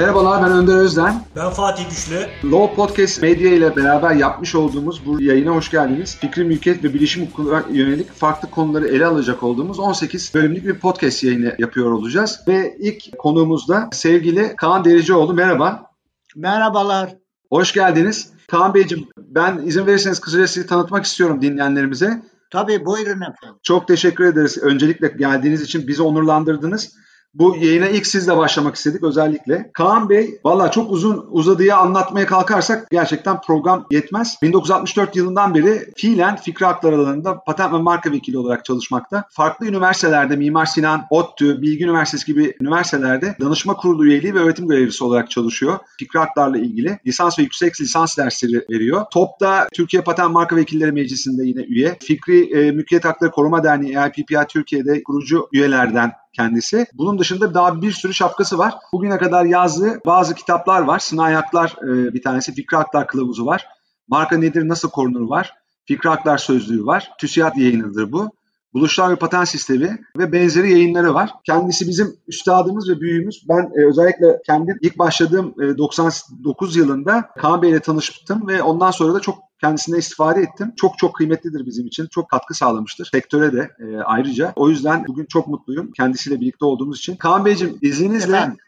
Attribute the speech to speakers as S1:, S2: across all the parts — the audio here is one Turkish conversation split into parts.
S1: Merhabalar ben Önder Özden.
S2: Ben Fatih Güçlü.
S1: Law Podcast Medya ile beraber yapmış olduğumuz bu yayına hoş geldiniz. Fikri mülkiyet ve bilişim hukukuna yönelik farklı konuları ele alacak olduğumuz 18 bölümlük bir podcast yayını yapıyor olacağız. Ve ilk konuğumuz da sevgili Kaan Dericioğlu. Merhaba.
S3: Merhabalar.
S1: Hoş geldiniz. Kaan Beyciğim ben izin verirseniz kısaca sizi tanıtmak istiyorum dinleyenlerimize.
S3: Tabii buyurun efendim.
S1: Çok teşekkür ederiz. Öncelikle geldiğiniz için bizi onurlandırdınız. Bu yayına ilk sizle başlamak istedik özellikle. Kaan Bey, valla çok uzun uzadıya anlatmaya kalkarsak gerçekten program yetmez. 1964 yılından beri fiilen fikri hakları alanında patent ve marka vekili olarak çalışmakta. Farklı üniversitelerde Mimar Sinan, ODTÜ, Bilgi Üniversitesi gibi üniversitelerde danışma kurulu üyeliği ve öğretim görevlisi olarak çalışıyor. Fikri haklarla ilgili lisans ve yüksek lisans dersleri veriyor. TOP'ta Türkiye Patent Marka Vekilleri Meclisi'nde yine üye. Fikri e, Mülkiyet Hakları Koruma Derneği EIPPI Türkiye'de kurucu üyelerden kendisi. Bunun dışında daha bir sürü şapkası var. Bugüne kadar yazdığı bazı kitaplar var. Sınai e, bir tanesi, Fikri Haklar Kılavuzu var. Marka nedir, nasıl korunur var. Fikri Haklar Sözlüğü var. TÜSİAD yayınıdır bu. Buluşlar ve Patent Sistemi ve benzeri yayınları var. Kendisi bizim üstadımız ve büyüğümüz. Ben e, özellikle kendim ilk başladığım e, 99 yılında Kaan Bey ile tanıştım ve ondan sonra da çok kendisine istifade ettim. Çok çok kıymetlidir bizim için. Çok katkı sağlamıştır. Sektöre de e, ayrıca. O yüzden bugün çok mutluyum kendisiyle birlikte olduğumuz için. Kaan Beyciğim izninizle Efendim?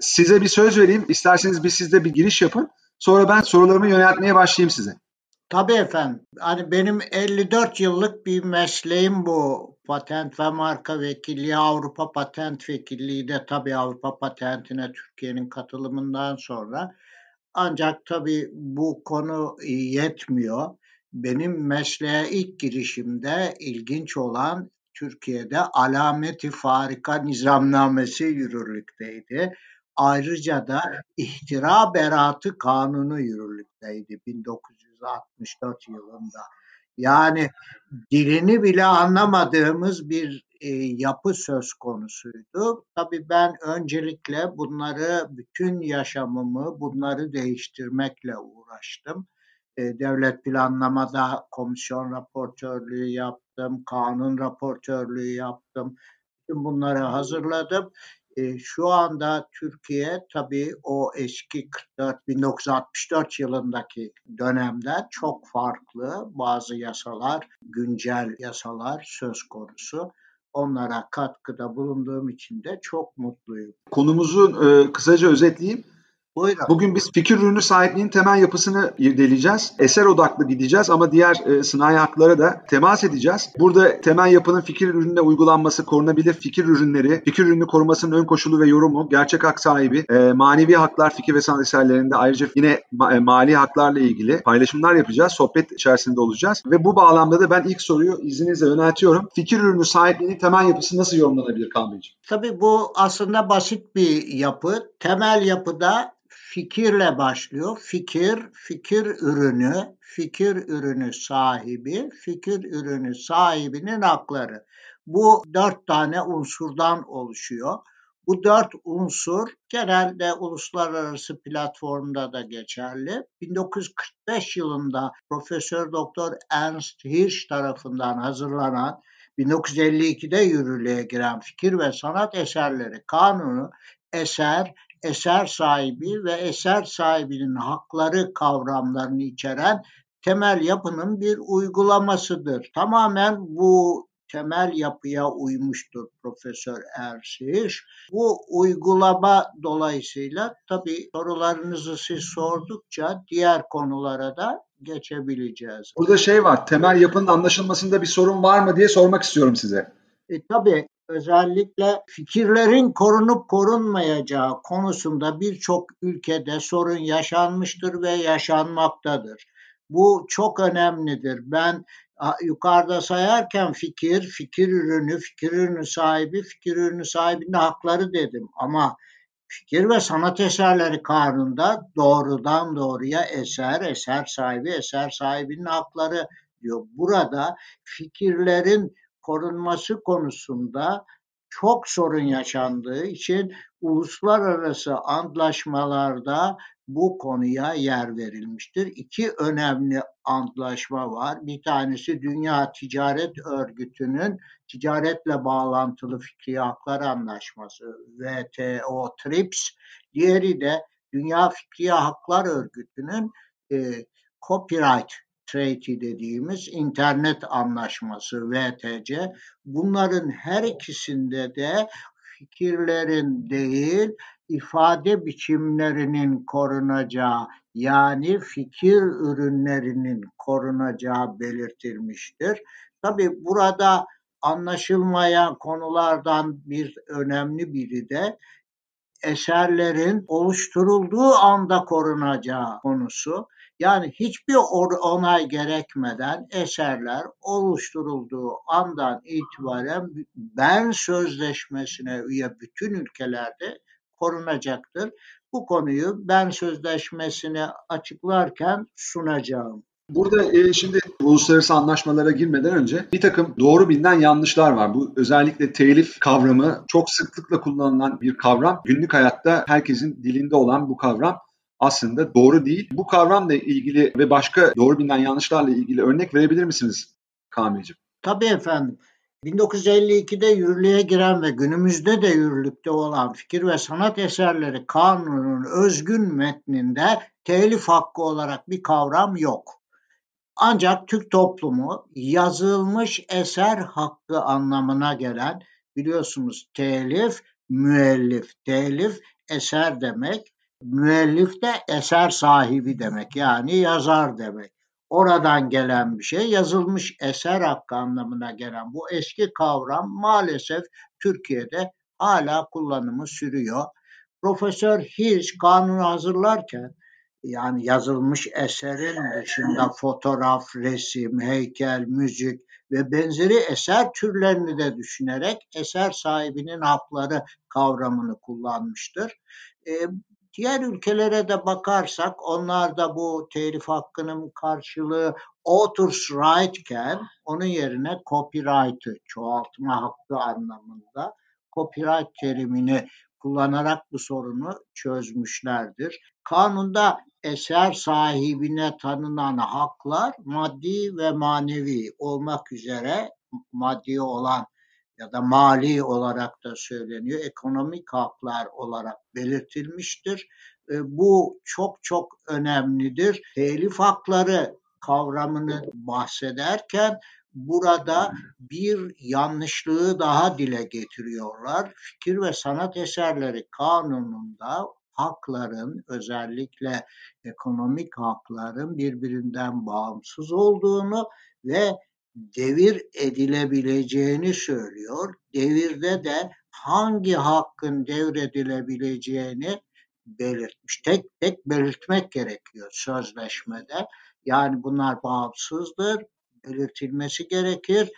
S1: size bir söz vereyim. İsterseniz bir siz de bir giriş yapın. Sonra ben sorularımı yöneltmeye başlayayım size.
S3: Tabii efendim. Hani benim 54 yıllık bir mesleğim bu. Patent ve marka vekilliği, Avrupa Patent Vekilliği de tabii Avrupa Patentine Türkiye'nin katılımından sonra. Ancak tabii bu konu yetmiyor. Benim mesleğe ilk girişimde ilginç olan Türkiye'de alameti farika nizamnamesi yürürlükteydi. Ayrıca da ihtira beratı kanunu yürürlükteydi 1964 yılında. Yani dilini bile anlamadığımız bir e, yapı söz konusuydu. Tabii ben öncelikle bunları bütün yaşamımı bunları değiştirmekle uğraştım. E, devlet planlamada komisyon raportörlüğü yaptım, kanun raportörlüğü yaptım. Bütün bunları hazırladım e, şu anda Türkiye tabii o eski 44 1964 yılındaki dönemden çok farklı bazı yasalar, güncel yasalar söz konusu. Onlara katkıda bulunduğum için de çok mutluyum.
S1: Konumuzu e, kısaca özetleyeyim. Buyurun. Bugün biz fikir ürünü sahipliğinin temel yapısını irdeleyeceğiz. Eser odaklı gideceğiz ama diğer e, sınai haklara da temas edeceğiz. Burada temel yapının fikir ürününe uygulanması, korunabilir fikir ürünleri, fikir ürünü korumasının ön koşulu ve yorumu, gerçek hak sahibi, e, manevi haklar fikir ve sanat eserlerinde ayrıca yine ma- e, mali haklarla ilgili paylaşımlar yapacağız. Sohbet içerisinde olacağız. Ve bu bağlamda da ben ilk soruyu izninizle yöneltiyorum. Fikir ürünü sahipliğinin temel yapısı nasıl yorumlanabilir Kaan
S3: Tabii bu aslında basit bir yapı. Temel yapıda fikirle başlıyor. Fikir, fikir ürünü, fikir ürünü sahibi, fikir ürünü sahibinin hakları. Bu dört tane unsurdan oluşuyor. Bu dört unsur genelde uluslararası platformda da geçerli. 1945 yılında Profesör Doktor Ernst Hirsch tarafından hazırlanan 1952'de yürürlüğe giren fikir ve sanat eserleri kanunu eser, eser sahibi ve eser sahibinin hakları kavramlarını içeren temel yapının bir uygulamasıdır. Tamamen bu temel yapıya uymuştur Profesör Ersiş. Bu uygulama dolayısıyla tabii sorularınızı siz sordukça diğer konulara da geçebileceğiz.
S1: Burada şey var, temel yapının anlaşılmasında bir sorun var mı diye sormak istiyorum size.
S3: E, tabii özellikle fikirlerin korunup korunmayacağı konusunda birçok ülkede sorun yaşanmıştır ve yaşanmaktadır. Bu çok önemlidir. Ben yukarıda sayarken fikir, fikir ürünü, fikir ürünü sahibi, fikir ürünü sahibinin hakları dedim. Ama fikir ve sanat eserleri kanunda doğrudan doğruya eser, eser sahibi, eser sahibinin hakları diyor. Burada fikirlerin korunması konusunda çok sorun yaşandığı için uluslararası antlaşmalarda bu konuya yer verilmiştir. İki önemli antlaşma var. Bir tanesi Dünya Ticaret Örgütü'nün ticaretle bağlantılı fikri haklar anlaşması WTO TRIPS. Diğeri de Dünya Fikri Haklar Örgütü'nün e, Copyright Treaty dediğimiz internet anlaşması VTC. Bunların her ikisinde de fikirlerin değil ifade biçimlerinin korunacağı yani fikir ürünlerinin korunacağı belirtilmiştir. Tabi burada anlaşılmayan konulardan bir önemli biri de eserlerin oluşturulduğu anda korunacağı konusu. Yani hiçbir onay gerekmeden eserler oluşturulduğu andan itibaren ben sözleşmesine üye bütün ülkelerde korunacaktır. Bu konuyu ben sözleşmesini açıklarken sunacağım.
S1: Burada e, şimdi uluslararası anlaşmalara girmeden önce bir takım doğru bilinen yanlışlar var. Bu özellikle telif kavramı çok sıklıkla kullanılan bir kavram. Günlük hayatta herkesin dilinde olan bu kavram aslında doğru değil. Bu kavramla ilgili ve başka doğru bilinen yanlışlarla ilgili örnek verebilir misiniz Kamil'ciğim?
S3: Tabii efendim. 1952'de yürürlüğe giren ve günümüzde de yürürlükte olan fikir ve sanat eserleri kanunun özgün metninde telif hakkı olarak bir kavram yok. Ancak Türk toplumu yazılmış eser hakkı anlamına gelen biliyorsunuz telif, müellif, telif eser demek, müellif de eser sahibi demek yani yazar demek. Oradan gelen bir şey yazılmış eser hakkı anlamına gelen bu eski kavram maalesef Türkiye'de hala kullanımı sürüyor. Profesör Hirsch kanunu hazırlarken yani yazılmış eserin dışında fotoğraf, resim, heykel, müzik ve benzeri eser türlerini de düşünerek eser sahibinin hakları kavramını kullanmıştır. E, diğer ülkelere de bakarsak onlar da bu telif hakkının karşılığı author's right iken onun yerine copyright'ı çoğaltma hakkı anlamında copyright terimini kullanarak bu sorunu çözmüşlerdir. Kanunda eser sahibine tanınan haklar maddi ve manevi olmak üzere maddi olan ya da mali olarak da söyleniyor. Ekonomik haklar olarak belirtilmiştir. E, bu çok çok önemlidir. Telif hakları kavramını bahsederken burada bir yanlışlığı daha dile getiriyorlar. Fikir ve sanat eserleri kanununda hakların özellikle ekonomik hakların birbirinden bağımsız olduğunu ve devir edilebileceğini söylüyor. Devirde de hangi hakkın devredilebileceğini belirtmiş. Tek tek belirtmek gerekiyor sözleşmede. Yani bunlar bağımsızdır, belirtilmesi gerekir.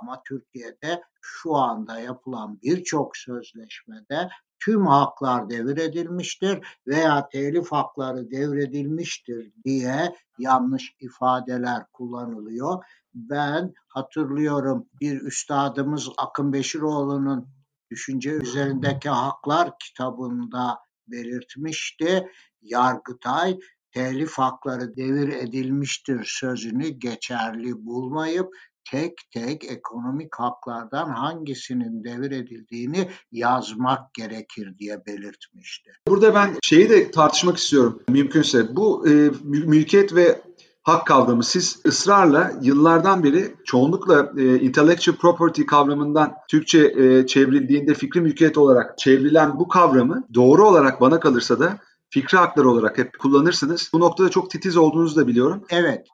S3: Ama Türkiye'de şu anda yapılan birçok sözleşmede tüm haklar devredilmiştir veya telif hakları devredilmiştir diye yanlış ifadeler kullanılıyor. Ben hatırlıyorum bir üstadımız Akın Beşiroğlu'nun Düşünce Üzerindeki Haklar kitabında belirtmişti. Yargıtay telif hakları devir edilmiştir sözünü geçerli bulmayıp tek tek ekonomik haklardan hangisinin devir edildiğini yazmak gerekir diye belirtmişti.
S1: Burada ben şeyi de tartışmak istiyorum mümkünse. Bu e, mülkiyet ve hak kavramı siz ısrarla yıllardan beri çoğunlukla e, intellectual property kavramından Türkçe e, çevrildiğinde fikri mülkiyet olarak çevrilen bu kavramı doğru olarak bana kalırsa da fikri hakları olarak hep kullanırsınız. Bu noktada çok titiz olduğunuzu da biliyorum.
S3: Evet.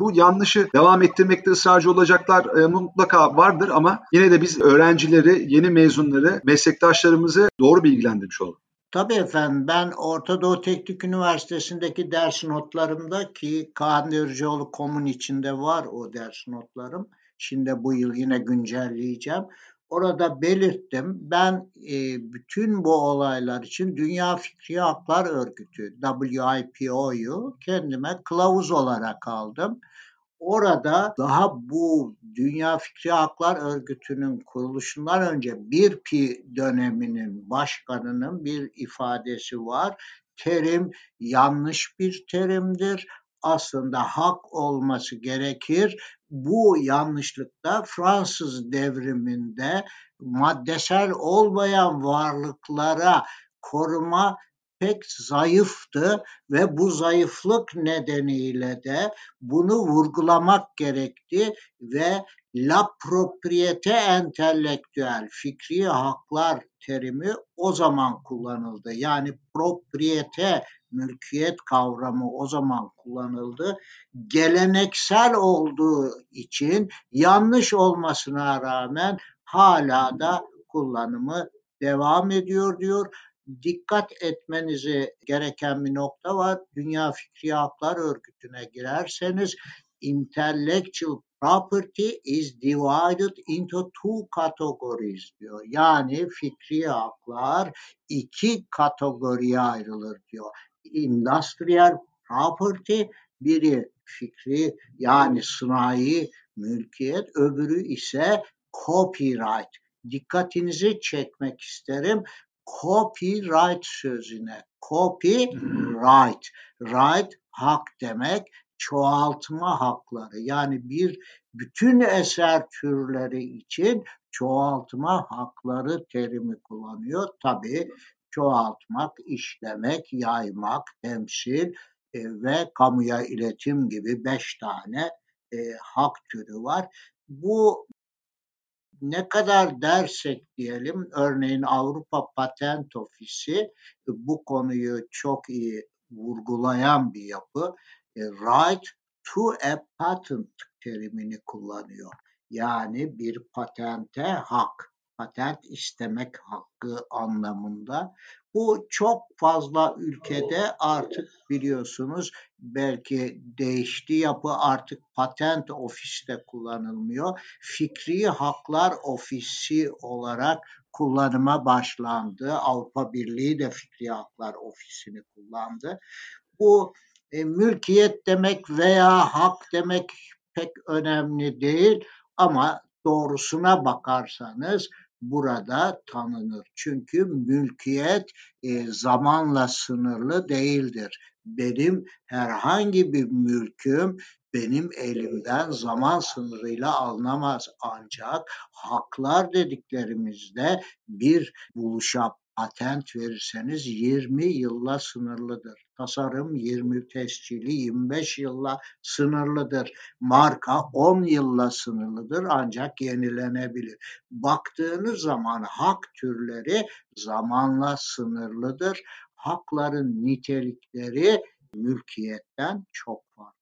S1: Bu yanlışı devam ettirmekte ısrarcı olacaklar e, mutlaka vardır ama yine de biz öğrencileri, yeni mezunları, meslektaşlarımızı doğru bilgilendirmiş olalım.
S3: Tabii efendim ben Orta Doğu Teknik Üniversitesi'ndeki ders notlarımda ki Kaan Dörcüoğlu Kom'un içinde var o ders notlarım. Şimdi bu yıl yine güncelleyeceğim. Orada belirttim. Ben e, bütün bu olaylar için Dünya Fikri Haklar Örgütü WIPO'yu kendime kılavuz olarak aldım. Orada daha bu Dünya Fikri Haklar Örgütü'nün kuruluşundan önce bir pi döneminin başkanının bir ifadesi var. Terim yanlış bir terimdir. Aslında hak olması gerekir. Bu yanlışlıkta Fransız devriminde maddesel olmayan varlıklara koruma pek zayıftı ve bu zayıflık nedeniyle de bunu vurgulamak gerekti ve la propriété entelektüel fikri haklar terimi o zaman kullanıldı. Yani propriété mülkiyet kavramı o zaman kullanıldı. Geleneksel olduğu için yanlış olmasına rağmen hala da kullanımı devam ediyor diyor dikkat etmenizi gereken bir nokta var. Dünya Fikri Haklar Örgütü'ne girerseniz intellectual property is divided into two categories diyor. Yani fikri haklar iki kategoriye ayrılır diyor. Industrial property biri fikri yani sınai mülkiyet öbürü ise copyright. Dikkatinizi çekmek isterim copyright sözüne. Copyright. Right hak demek. Çoğaltma hakları. Yani bir bütün eser türleri için çoğaltma hakları terimi kullanıyor. Tabi çoğaltmak, işlemek, yaymak, temsil e, ve kamuya iletim gibi beş tane e, hak türü var. Bu ne kadar dersek diyelim örneğin Avrupa Patent Ofisi bu konuyu çok iyi vurgulayan bir yapı. E, right to a patent terimini kullanıyor. Yani bir patente hak, patent istemek hakkı anlamında. Bu çok fazla ülkede artık biliyorsunuz belki değişti yapı artık patent ofiste kullanılmıyor. Fikri Haklar Ofisi olarak kullanıma başlandı. Avrupa Birliği de Fikri Haklar Ofisini kullandı. Bu e, mülkiyet demek veya hak demek pek önemli değil ama doğrusuna bakarsanız burada tanınır. Çünkü mülkiyet e, zamanla sınırlı değildir. Benim herhangi bir mülküm benim elimden zaman sınırıyla alınamaz. Ancak haklar dediklerimizde bir buluşa patent verirseniz 20 yılla sınırlıdır. Tasarım 20 tescili 25 yılla sınırlıdır. Marka 10 yılla sınırlıdır ancak yenilenebilir. Baktığınız zaman hak türleri zamanla sınırlıdır. Hakların nitelikleri mülkiyetten çok farklı.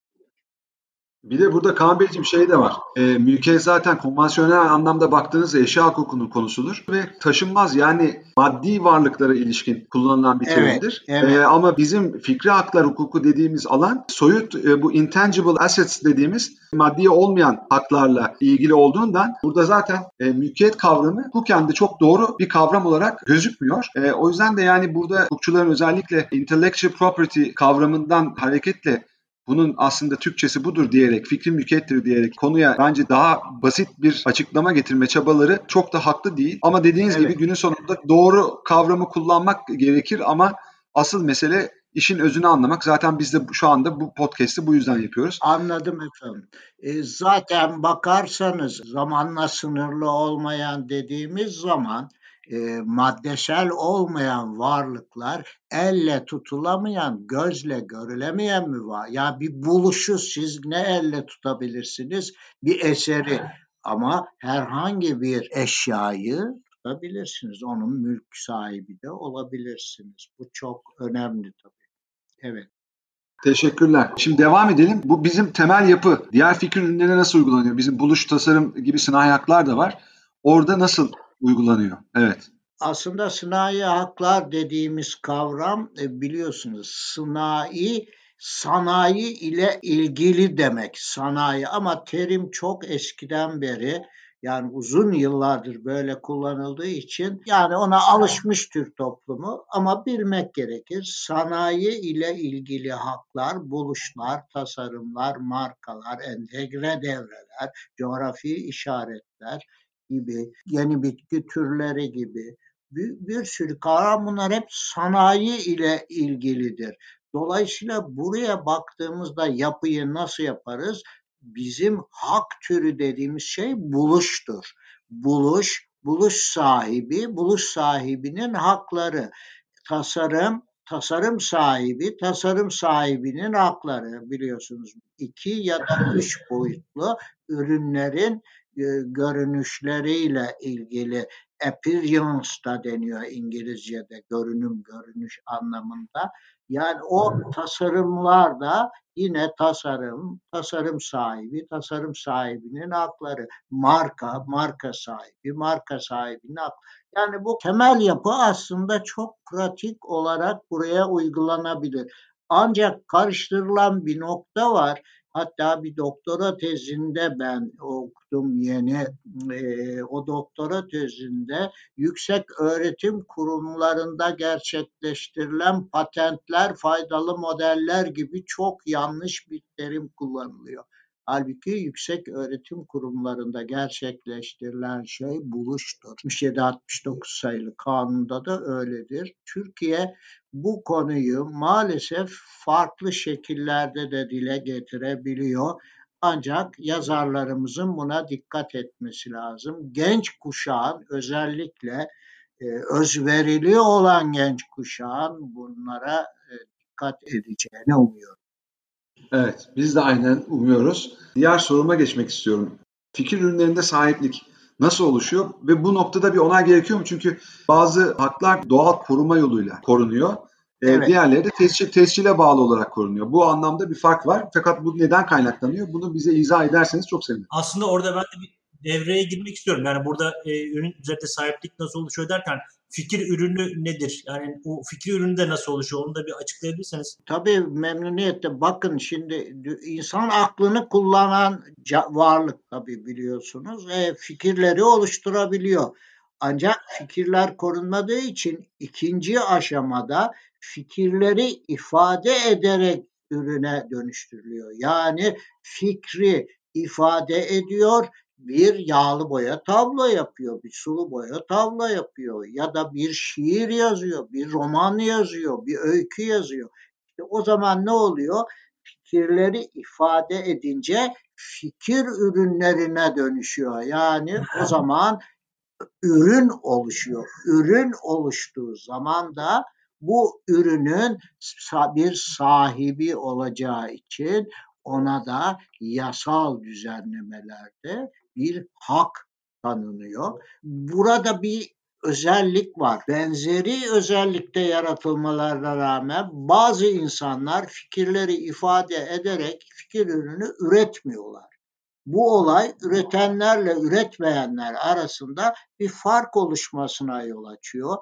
S1: Bir de burada Kaan Beyciğim şey de var. E, mülkiyet zaten konvansiyonel anlamda baktığınız eşya hukukunun konusudur ve taşınmaz yani maddi varlıklara ilişkin kullanılan bir terimdir. Evet, evet. E, ama bizim fikri haklar hukuku dediğimiz alan soyut e, bu intangible assets dediğimiz maddi olmayan haklarla ilgili olduğundan burada zaten e, mülkiyet kavramı hukuken de çok doğru bir kavram olarak gözükmüyor. E, o yüzden de yani burada hukukçuların özellikle intellectual property kavramından hareketle bunun aslında Türkçesi budur diyerek, fikri mülkiyettir diyerek konuya bence daha basit bir açıklama getirme çabaları çok da haklı değil. Ama dediğiniz evet. gibi günün sonunda doğru kavramı kullanmak gerekir ama asıl mesele işin özünü anlamak. Zaten biz de şu anda bu podcast'i bu yüzden yapıyoruz.
S3: Anladım efendim. E, zaten bakarsanız zamanla sınırlı olmayan dediğimiz zaman e, maddesel olmayan varlıklar elle tutulamayan, gözle görülemeyen mi var? Ya yani bir buluşu siz ne elle tutabilirsiniz? Bir eseri ama herhangi bir eşyayı tutabilirsiniz. Onun mülk sahibi de olabilirsiniz. Bu çok önemli tabii. Evet.
S1: Teşekkürler. Şimdi devam edelim. Bu bizim temel yapı. Diğer fikir ürünlerine nasıl uygulanıyor? Bizim buluş, tasarım gibi sınai haklar da var. Orada nasıl uygulanıyor. Evet.
S3: Aslında sınai haklar dediğimiz kavram e, biliyorsunuz sınai sanayi ile ilgili demek sanayi ama terim çok eskiden beri Yani uzun yıllardır böyle kullanıldığı için yani ona alışmış Türk toplumu ama bilmek gerekir. Sanayi ile ilgili haklar, buluşlar, tasarımlar, markalar, entegre devreler, coğrafi işaretler gibi, yeni bitki türleri gibi bir, bir sürü kavram bunlar hep sanayi ile ilgilidir. Dolayısıyla buraya baktığımızda yapıyı nasıl yaparız? Bizim hak türü dediğimiz şey buluştur. Buluş, buluş sahibi, buluş sahibinin hakları. Tasarım, tasarım sahibi, tasarım sahibinin hakları biliyorsunuz. iki ya da üç boyutlu ürünlerin e, görünüşleriyle ilgili appearance da deniyor İngilizce'de görünüm görünüş anlamında. Yani o tasarımlar da yine tasarım, tasarım sahibi, tasarım sahibinin hakları, marka, marka sahibi, marka sahibinin hakları. Yani bu temel yapı aslında çok pratik olarak buraya uygulanabilir. Ancak karıştırılan bir nokta var. Hatta bir doktora tezinde ben okudum yeni. E, o doktora tezinde yüksek öğretim kurumlarında gerçekleştirilen patentler, faydalı modeller gibi çok yanlış bir terim kullanılıyor. Halbuki yüksek öğretim kurumlarında gerçekleştirilen şey buluştur. 67-69 sayılı kanunda da öyledir. Türkiye bu konuyu maalesef farklı şekillerde de dile getirebiliyor. Ancak yazarlarımızın buna dikkat etmesi lazım. Genç kuşağın özellikle e, özverili olan genç kuşağın bunlara e, dikkat edeceğini umuyorum.
S1: Evet, biz de aynen umuyoruz. Diğer soruma geçmek istiyorum. Fikir ürünlerinde sahiplik nasıl oluşuyor ve bu noktada bir onay gerekiyor mu? Çünkü bazı haklar doğal koruma yoluyla korunuyor. Ee, evet. Diğerleri de tescil, tescile bağlı olarak korunuyor. Bu anlamda bir fark var. Fakat bu neden kaynaklanıyor? Bunu bize izah ederseniz çok sevinirim.
S2: Aslında orada ben de bir devreye girmek istiyorum. Yani burada e, ürün üzerinde sahiplik nasıl oluşuyor derken fikir ürünü nedir? Yani o fikir ürünü de nasıl oluşuyor? Onu da bir açıklayabilirseniz.
S3: Tabii memnuniyetle. Bakın şimdi insan aklını kullanan varlık tabii biliyorsunuz. E, fikirleri oluşturabiliyor. Ancak fikirler korunmadığı için ikinci aşamada fikirleri ifade ederek ürüne dönüştürülüyor. Yani fikri ifade ediyor, bir yağlı boya tablo yapıyor, bir sulu boya tablo yapıyor ya da bir şiir yazıyor, bir roman yazıyor, bir öykü yazıyor. İşte o zaman ne oluyor? Fikirleri ifade edince fikir ürünlerine dönüşüyor. Yani o zaman ürün oluşuyor. Ürün oluştuğu zaman da bu ürünün bir sahibi olacağı için ona da yasal düzenlemelerde bir hak tanınıyor. Burada bir özellik var. Benzeri özellikte yaratılmalarına rağmen bazı insanlar fikirleri ifade ederek fikir ürünü üretmiyorlar. Bu olay üretenlerle üretmeyenler arasında bir fark oluşmasına yol açıyor.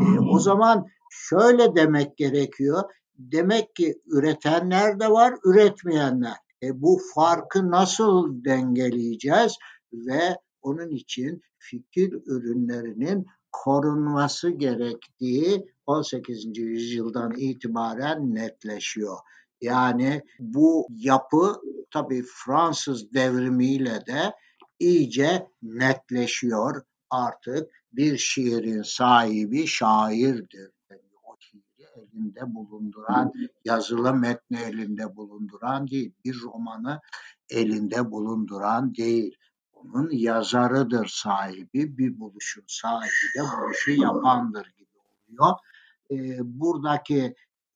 S3: E, o zaman şöyle demek gerekiyor. Demek ki üretenler de var, üretmeyenler. E, bu farkı nasıl dengeleyeceğiz ve onun için fikir ürünlerinin korunması gerektiği 18. yüzyıldan itibaren netleşiyor. Yani bu yapı tabii Fransız devrimiyle de iyice netleşiyor. Artık bir şiirin sahibi şairdir. o şiiri elinde bulunduran, yazılı metni elinde bulunduran değil, bir romanı elinde bulunduran değil. Onun yazarıdır sahibi, bir buluşun sahibi de buluşu yapandır gibi oluyor. Ee, buradaki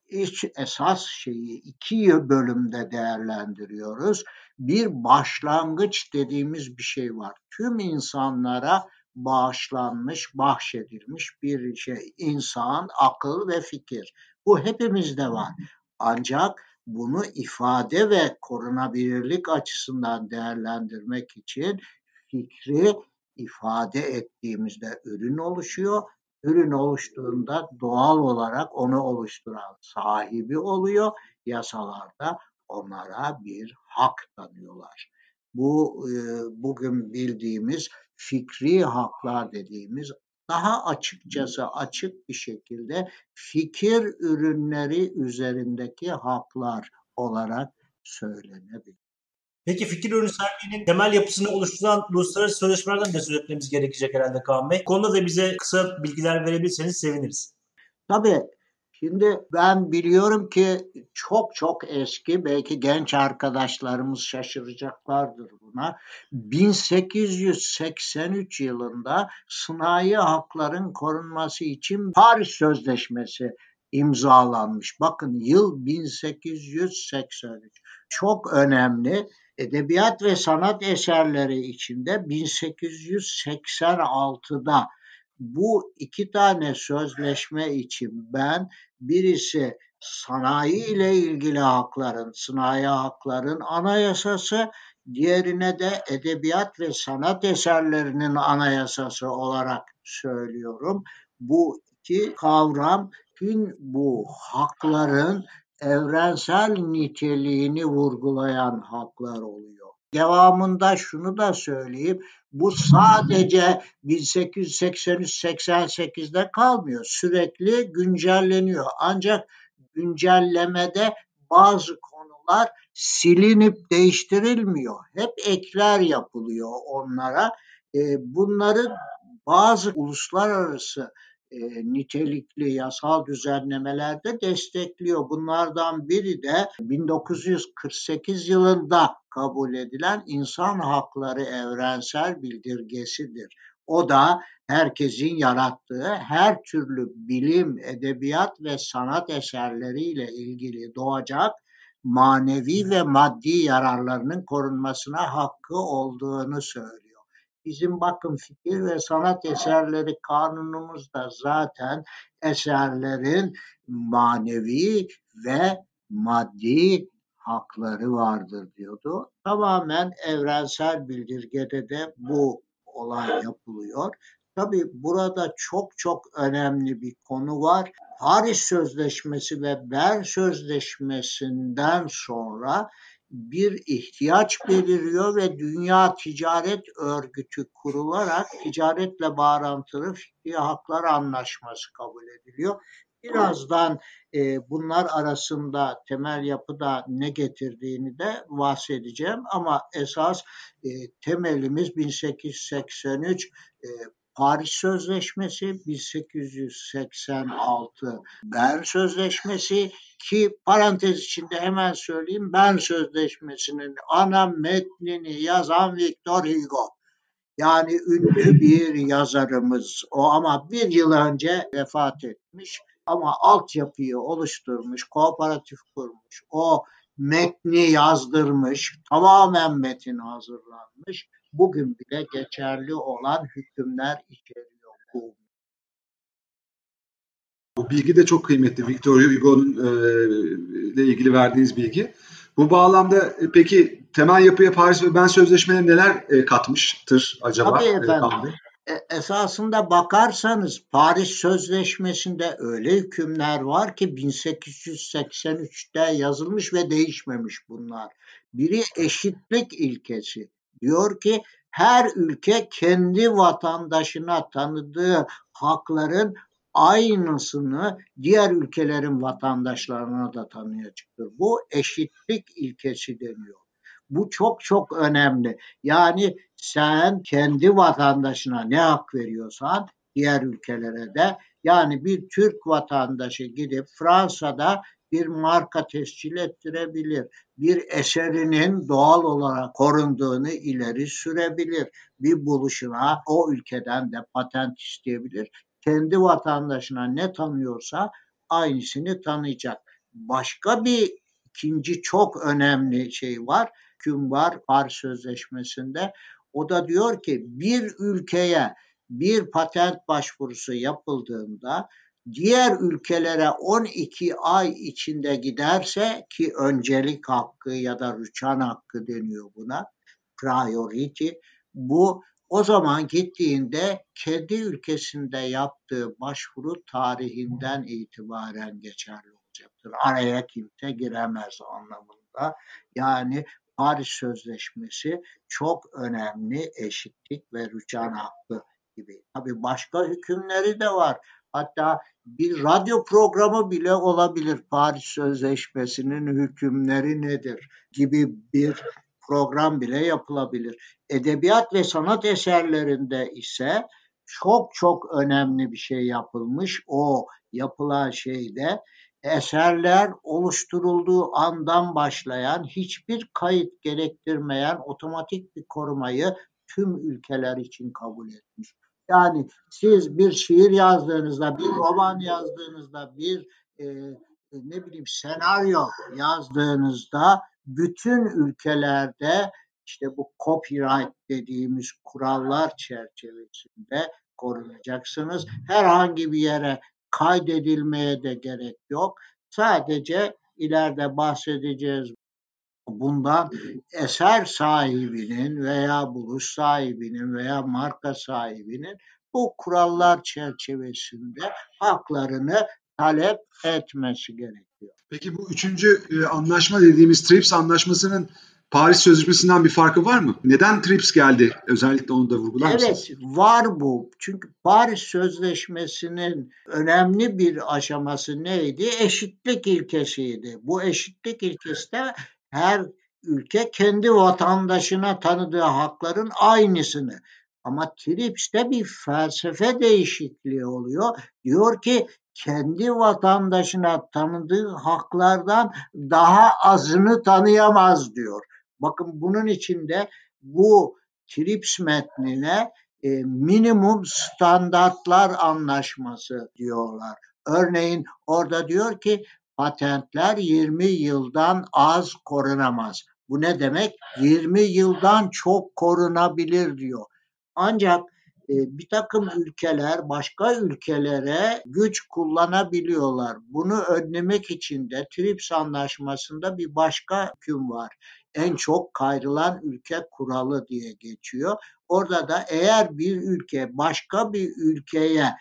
S3: iç esas şeyi iki bölümde değerlendiriyoruz. Bir başlangıç dediğimiz bir şey var. Tüm insanlara bağışlanmış, bahşedilmiş bir şey. İnsan, akıl ve fikir. Bu hepimizde var. Ancak bunu ifade ve korunabilirlik açısından değerlendirmek için fikri ifade ettiğimizde ürün oluşuyor ürün oluştuğunda doğal olarak onu oluşturan sahibi oluyor. Yasalarda onlara bir hak tanıyorlar. Bu e, bugün bildiğimiz fikri haklar dediğimiz daha açıkçası açık bir şekilde fikir ürünleri üzerindeki haklar olarak söylenebilir.
S2: Peki fikir ürünü sahipliğinin temel yapısını oluşturan uluslararası sözleşmelerden de söz etmemiz gerekecek herhalde Kaan Bey. Konuda da bize kısa bilgiler verebilirseniz seviniriz.
S3: Tabii Şimdi ben biliyorum ki çok çok eski belki genç arkadaşlarımız şaşıracaklardır buna. 1883 yılında sanayi hakların korunması için Paris Sözleşmesi imzalanmış. Bakın yıl 1883. Çok önemli. Edebiyat ve sanat eserleri içinde 1886'da bu iki tane sözleşme için ben birisi sanayi ile ilgili hakların, sanayi hakların anayasası, diğerine de edebiyat ve sanat eserlerinin anayasası olarak söylüyorum. Bu iki kavram tüm bu hakların evrensel niteliğini vurgulayan haklar oluyor. Devamında şunu da söyleyeyim. Bu sadece 1883-88'de kalmıyor. Sürekli güncelleniyor. Ancak güncellemede bazı konular silinip değiştirilmiyor. Hep ekler yapılıyor onlara. Bunları bazı uluslararası e, nitelikli yasal düzenlemelerde destekliyor. Bunlardan biri de 1948 yılında kabul edilen insan hakları evrensel bildirgesidir. O da herkesin yarattığı her türlü bilim, edebiyat ve sanat eserleriyle ilgili doğacak manevi ve maddi yararlarının korunmasına hakkı olduğunu söylüyor. Bizim bakın fikir ve sanat eserleri kanunumuzda zaten eserlerin manevi ve maddi hakları vardır diyordu. Tamamen evrensel bildirgede de bu olay yapılıyor. Tabi burada çok çok önemli bir konu var. Paris Sözleşmesi ve Bern Sözleşmesi'nden sonra bir ihtiyaç beliriyor ve Dünya Ticaret Örgütü kurularak ticaretle bağlantılı fikri haklar anlaşması kabul ediliyor. Birazdan e, bunlar arasında temel yapıda ne getirdiğini de bahsedeceğim ama esas e, temelimiz 1883 e, Paris Sözleşmesi 1886 Bern Sözleşmesi ki parantez içinde hemen söyleyeyim Bern Sözleşmesi'nin ana metnini yazan Victor Hugo. Yani ünlü bir yazarımız o ama bir yıl önce vefat etmiş ama altyapıyı oluşturmuş, kooperatif kurmuş, o metni yazdırmış, tamamen metin hazırlanmış bugün bile geçerli olan hükümler içeriyor bu.
S1: Bu bilgi de çok kıymetli. Victor Hugo'nun e, ile ilgili verdiğiniz bilgi. Bu bağlamda e, peki temel yapıya Paris ve Ben sözleşmeleri neler e, katmıştır acaba?
S3: Tabii e, efendim. E, esasında bakarsanız Paris Sözleşmesi'nde öyle hükümler var ki 1883'te yazılmış ve değişmemiş bunlar. Biri eşitlik ilkesi diyor ki her ülke kendi vatandaşına tanıdığı hakların aynısını diğer ülkelerin vatandaşlarına da tanıyacaktır. Bu eşitlik ilkesi deniyor. Bu çok çok önemli. Yani sen kendi vatandaşına ne hak veriyorsan diğer ülkelere de yani bir Türk vatandaşı gidip Fransa'da bir marka tescil ettirebilir. Bir eserinin doğal olarak korunduğunu ileri sürebilir. Bir buluşuna o ülkeden de patent isteyebilir. Kendi vatandaşına ne tanıyorsa aynısını tanıyacak. Başka bir ikinci çok önemli şey var. Hüküm var Paris Sözleşmesi'nde. O da diyor ki bir ülkeye bir patent başvurusu yapıldığında diğer ülkelere 12 ay içinde giderse ki öncelik hakkı ya da rüçhan hakkı deniyor buna priority bu o zaman gittiğinde kendi ülkesinde yaptığı başvuru tarihinden itibaren geçerli olacaktır. Araya kimse giremez anlamında. Yani Paris Sözleşmesi çok önemli eşitlik ve rücan hakkı gibi. Tabii başka hükümleri de var. Hatta bir radyo programı bile olabilir. Paris Sözleşmesi'nin hükümleri nedir gibi bir program bile yapılabilir. Edebiyat ve sanat eserlerinde ise çok çok önemli bir şey yapılmış. O yapılan şeyde eserler oluşturulduğu andan başlayan hiçbir kayıt gerektirmeyen otomatik bir korumayı tüm ülkeler için kabul etmiş. Yani siz bir şiir yazdığınızda, bir roman yazdığınızda, bir e, ne bileyim senaryo yazdığınızda bütün ülkelerde işte bu copyright dediğimiz kurallar çerçevesinde korunacaksınız. Herhangi bir yere kaydedilmeye de gerek yok. Sadece ileride bahsedeceğiz bundan eser sahibinin veya buluş sahibinin veya marka sahibinin bu kurallar çerçevesinde haklarını talep etmesi gerekiyor.
S1: Peki bu üçüncü e, anlaşma dediğimiz TRIPS anlaşmasının Paris Sözleşmesi'nden bir farkı var mı? Neden TRIPS geldi? Özellikle onu da vurgular
S3: evet,
S1: mısınız?
S3: Evet var bu. Çünkü Paris Sözleşmesi'nin önemli bir aşaması neydi? Eşitlik ilkesiydi. Bu eşitlik ilkesi de her ülke kendi vatandaşına tanıdığı hakların aynısını ama TRIPS'te bir felsefe değişikliği oluyor. Diyor ki kendi vatandaşına tanıdığı haklardan daha azını tanıyamaz diyor. Bakın bunun içinde bu TRIPS metnine e, minimum standartlar anlaşması diyorlar. Örneğin orada diyor ki patentler 20 yıldan az korunamaz. Bu ne demek? 20 yıldan çok korunabilir diyor. Ancak e, bir takım ülkeler başka ülkelere güç kullanabiliyorlar. Bunu önlemek için de TRIPS anlaşmasında bir başka hüküm var. En çok kayrılan ülke kuralı diye geçiyor. Orada da eğer bir ülke başka bir ülkeye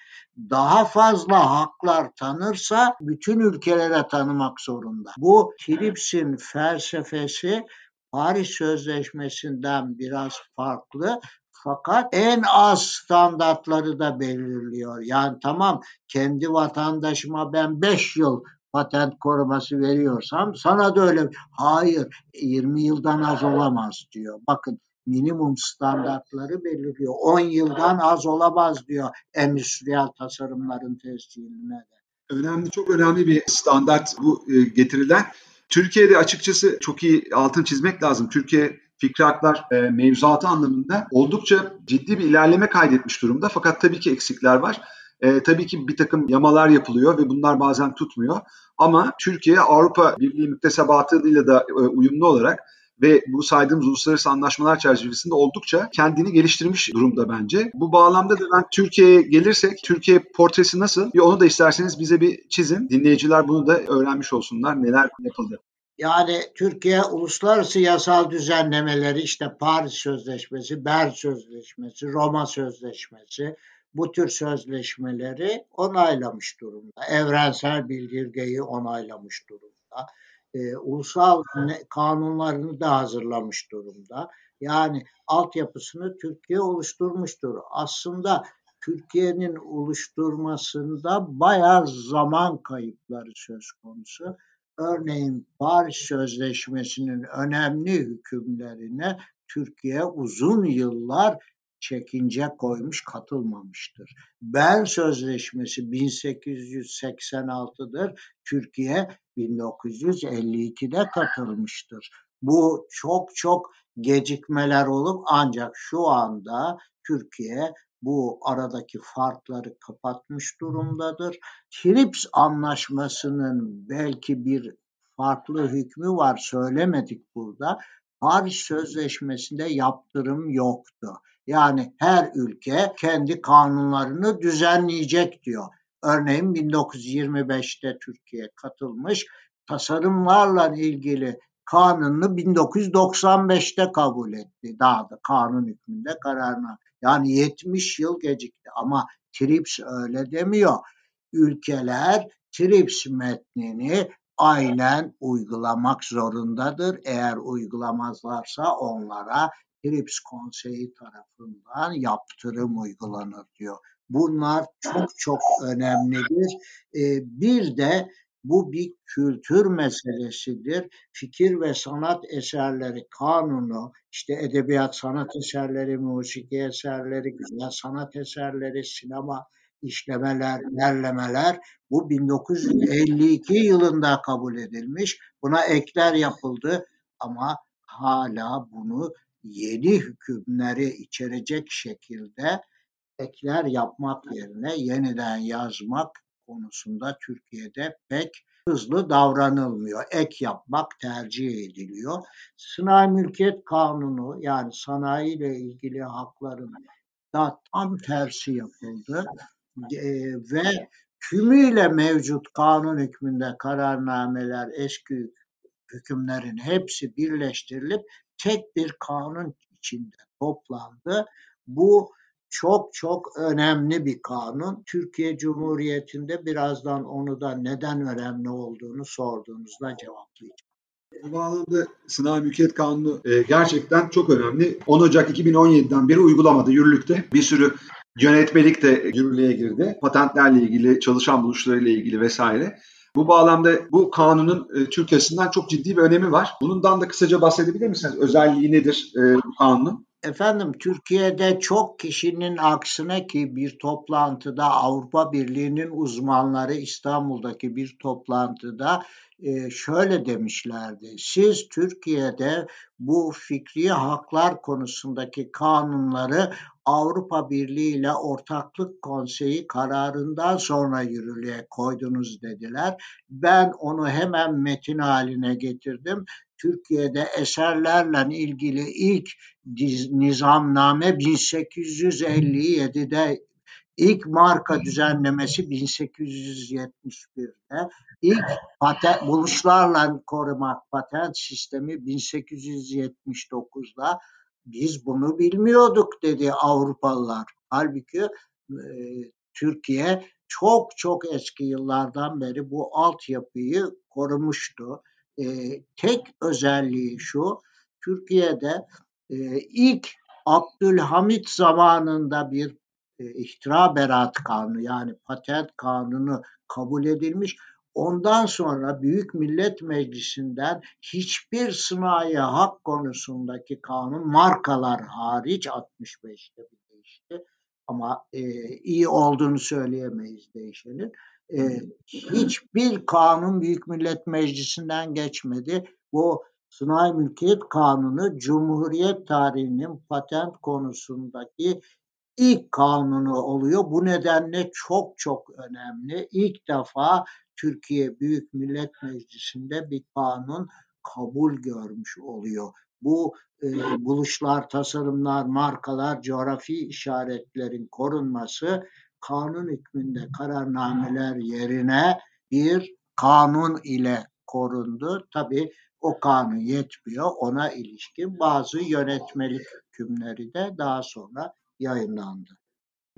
S3: daha fazla haklar tanırsa bütün ülkelere tanımak zorunda. Bu TRIPS'in felsefesi Paris Sözleşmesi'nden biraz farklı fakat en az standartları da belirliyor. Yani tamam kendi vatandaşıma ben 5 yıl patent koruması veriyorsam sana da öyle hayır 20 yıldan az olamaz diyor. Bakın minimum standartları belirliyor. 10 yıldan az olamaz diyor endüstriyel tasarımların tescilline de.
S1: Önemli, çok önemli bir standart bu e, getirilen. Türkiye'de açıkçası çok iyi altın çizmek lazım. Türkiye fikri haklar e, mevzuatı anlamında oldukça ciddi bir ilerleme kaydetmiş durumda. Fakat tabii ki eksikler var. E, tabii ki bir takım yamalar yapılıyor ve bunlar bazen tutmuyor. Ama Türkiye Avrupa Birliği müktesebatıyla da e, uyumlu olarak ve bu saydığımız uluslararası anlaşmalar çerçevesinde oldukça kendini geliştirmiş durumda bence. Bu bağlamda da ben Türkiye'ye gelirsek Türkiye portresi nasıl? Bir onu da isterseniz bize bir çizin. Dinleyiciler bunu da öğrenmiş olsunlar. Neler yapıldı?
S3: Yani Türkiye uluslararası yasal düzenlemeleri işte Paris Sözleşmesi, Bern Sözleşmesi, Roma Sözleşmesi bu tür sözleşmeleri onaylamış durumda. Evrensel bildirgeyi onaylamış durumda. Ee, ulusal kanunlarını da hazırlamış durumda. Yani altyapısını Türkiye oluşturmuştur. Aslında Türkiye'nin oluşturmasında bayağı zaman kayıpları söz konusu. Örneğin Paris Sözleşmesi'nin önemli hükümlerine Türkiye uzun yıllar çekince koymuş katılmamıştır. Bern Sözleşmesi 1886'dır. Türkiye 1952'de katılmıştır. Bu çok çok gecikmeler olup ancak şu anda Türkiye bu aradaki farkları kapatmış durumdadır. TRIPS anlaşmasının belki bir farklı hükmü var söylemedik burada. Paris Sözleşmesi'nde yaptırım yoktu. Yani her ülke kendi kanunlarını düzenleyecek diyor. Örneğin 1925'te Türkiye katılmış tasarımlarla ilgili kanunu 1995'te kabul etti. Daha da kanun hükmünde kararına. Yani 70 yıl gecikti ama TRIPS öyle demiyor. Ülkeler TRIPS metnini aynen uygulamak zorundadır. Eğer uygulamazlarsa onlara TRIPS Konseyi tarafından yaptırım uygulanır diyor. Bunlar çok çok önemlidir. Ee, bir de bu bir kültür meselesidir. Fikir ve sanat eserleri kanunu, işte edebiyat sanat eserleri, musiki eserleri, güzel sanat eserleri, sinema işlemeler, derlemeler bu 1952 yılında kabul edilmiş. Buna ekler yapıldı ama hala bunu yeni hükümleri içerecek şekilde ekler yapmak yerine yeniden yazmak konusunda Türkiye'de pek hızlı davranılmıyor. Ek yapmak tercih ediliyor. Sınai mülkiyet kanunu yani sanayi ile ilgili hakların da tam tersi yapıldı. Ee, ve tümüyle mevcut kanun hükmünde kararnameler, eski hükümlerin hepsi birleştirilip tek bir kanun içinde toplandı. Bu çok çok önemli bir kanun. Türkiye Cumhuriyeti'nde birazdan onu da neden önemli olduğunu sorduğunuzda cevaplayacağım.
S1: Bu bağlamda sınav mülkiyet kanunu e, gerçekten çok önemli. 10 Ocak 2017'den beri uygulamada, yürürlükte. Bir sürü yönetmelik de yürürlüğe girdi. Patentlerle ilgili, çalışan buluşlarıyla ilgili vesaire. Bu bağlamda bu kanunun e, Türk çok ciddi bir önemi var. Bundan da kısaca bahsedebilir misiniz? Özelliği nedir e, bu kanunun?
S3: Efendim Türkiye'de çok kişinin aksine ki bir toplantıda Avrupa Birliği'nin uzmanları İstanbul'daki bir toplantıda e, şöyle demişlerdi. Siz Türkiye'de bu fikri haklar konusundaki kanunları Avrupa Birliği ile Ortaklık Konseyi kararından sonra yürürlüğe koydunuz dediler. Ben onu hemen metin haline getirdim. Türkiye'de eserlerle ilgili ilk nizamname 1857'de ilk marka düzenlemesi 1871'de ilk patent buluşlarla korumak patent sistemi 1879'da biz bunu bilmiyorduk dedi Avrupalılar. Halbuki e, Türkiye çok çok eski yıllardan beri bu altyapıyı korumuştu. E, tek özelliği şu, Türkiye'de e, ilk Abdülhamit zamanında bir e, ihtira beraat kanunu yani patent kanunu kabul edilmiş. Ondan sonra Büyük Millet Meclisi'nden hiçbir sınai hak konusundaki kanun markalar hariç 65'te bir değişti. Ama e, iyi olduğunu söyleyemeyiz değişenin. E, hiçbir kanun Büyük Millet Meclisi'nden geçmedi. Bu Sınai Mülkiyet Kanunu Cumhuriyet tarihinin patent konusundaki ilk kanunu oluyor. Bu nedenle çok çok önemli. İlk defa Türkiye Büyük Millet Meclisi'nde bir kanun kabul görmüş oluyor. Bu e, buluşlar, tasarımlar, markalar, coğrafi işaretlerin korunması kanun hükmünde kararnameler yerine bir kanun ile korundu. Tabi o kanun yetmiyor. Ona ilişkin bazı yönetmelik hükümleri de daha sonra yayınlandı.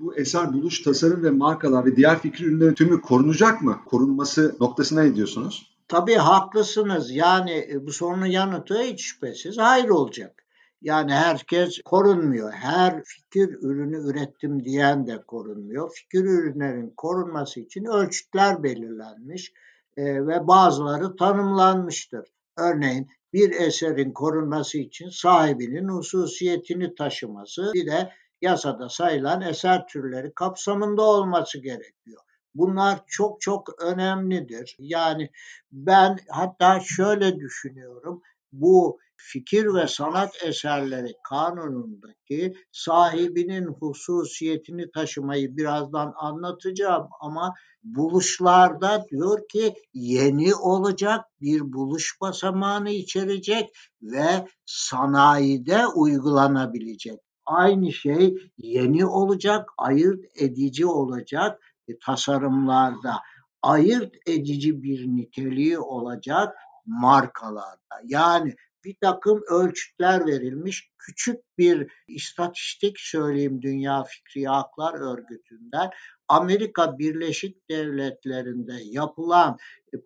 S1: Bu eser, buluş, tasarım ve markalar ve diğer fikri ürünlerin tümü korunacak mı? Korunması noktasına ne diyorsunuz?
S3: Tabii haklısınız. Yani e, bu sorunun yanıtı hiç şüphesiz hayır olacak. Yani herkes korunmuyor. Her fikir ürünü ürettim diyen de korunmuyor. Fikir ürünlerin korunması için ölçütler belirlenmiş e, ve bazıları tanımlanmıştır. Örneğin bir eserin korunması için sahibinin hususiyetini taşıması bir de yasada sayılan eser türleri kapsamında olması gerekiyor. Bunlar çok çok önemlidir. Yani ben hatta şöyle düşünüyorum. Bu fikir ve sanat eserleri kanunundaki sahibinin hususiyetini taşımayı birazdan anlatacağım ama buluşlarda diyor ki yeni olacak bir buluş basamağını içerecek ve sanayide uygulanabilecek. Aynı şey yeni olacak, ayırt edici olacak e, tasarımlarda, ayırt edici bir niteliği olacak markalarda. Yani bir takım ölçütler verilmiş. Küçük bir istatistik söyleyeyim Dünya Fikri Haklar Örgütü'nden. Amerika Birleşik Devletleri'nde yapılan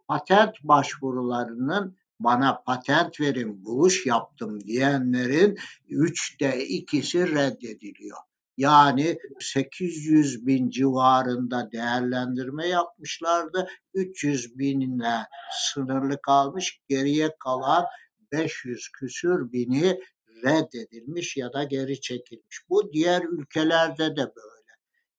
S3: patent başvurularının bana patent verin, buluş yaptım diyenlerin üçte ikisi reddediliyor. Yani 800 bin civarında değerlendirme yapmışlardı. 300 binle sınırlı kalmış. Geriye kalan 500 küsür bini reddedilmiş ya da geri çekilmiş. Bu diğer ülkelerde de böyle.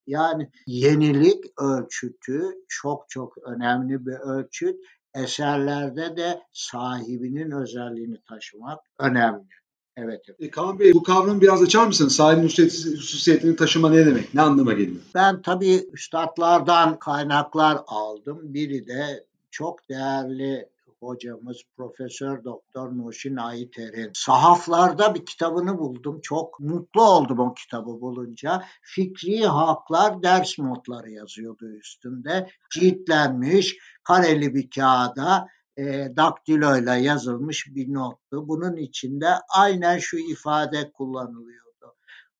S3: Yani yenilik ölçütü çok çok önemli bir ölçüt. Eserlerde de sahibinin özelliğini taşımak önemli. Evet.
S1: E, Kaan Bey bu kavramı biraz açar mısınız? Sahibin hususiyetini taşıma ne demek? Ne anlama geliyor?
S3: Ben tabii üstadlardan kaynaklar aldım. Biri de çok değerli hocamız Profesör Doktor Nuşin Ayiter'in sahaflarda bir kitabını buldum. Çok mutlu oldum o kitabı bulunca. Fikri Haklar ders notları yazıyordu üstünde. Ciltlenmiş kareli bir kağıda e, daktiloyla yazılmış bir nottu. Bunun içinde aynen şu ifade kullanılıyordu.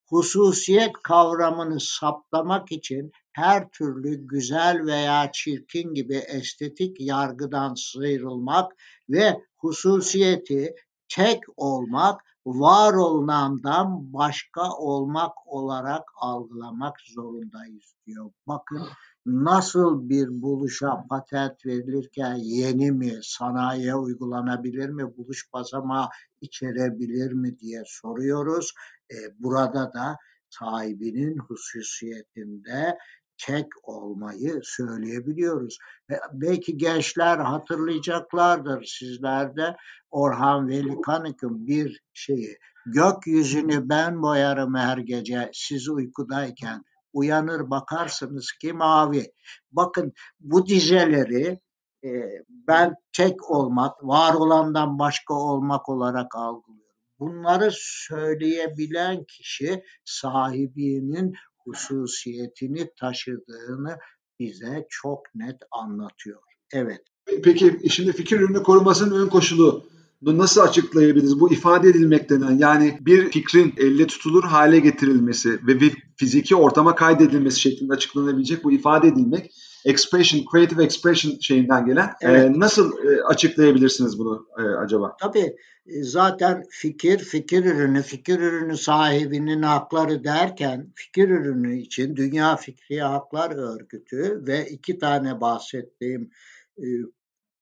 S3: Hususiyet kavramını saptamak için her türlü güzel veya çirkin gibi estetik yargıdan sıyrılmak ve hususiyeti tek olmak, var olunandan başka olmak olarak algılamak zorundayız diyor. Bakın nasıl bir buluşa patent verilirken yeni mi, sanayiye uygulanabilir mi, buluş basamağı içerebilir mi diye soruyoruz. E, burada da sahibinin hususiyetinde tek olmayı söyleyebiliyoruz. E, belki gençler hatırlayacaklardır sizlerde Orhan Veli Kanık'ın bir şeyi. Gökyüzünü ben boyarım her gece siz uykudayken uyanır bakarsınız ki mavi. Bakın bu dizeleri e, ben tek olmak, var olandan başka olmak olarak algılıyorum. Bunları söyleyebilen kişi sahibinin hususiyetini taşıdığını bize çok net anlatıyor. Evet.
S1: Peki şimdi fikir ürünü korumasının ön koşulu nasıl açıklayabiliriz? Bu ifade edilmek denen yani bir fikrin elle tutulur hale getirilmesi ve bir fiziki ortama kaydedilmesi şeklinde açıklanabilecek bu ifade edilmek expression, creative expression şeyinden gelen evet. e, nasıl e, açıklayabilirsiniz bunu e, acaba?
S3: Tabii e, zaten fikir, fikir ürünü, fikir ürünü sahibinin hakları derken fikir ürünü için Dünya Fikri Haklar Örgütü ve iki tane bahsettiğim e,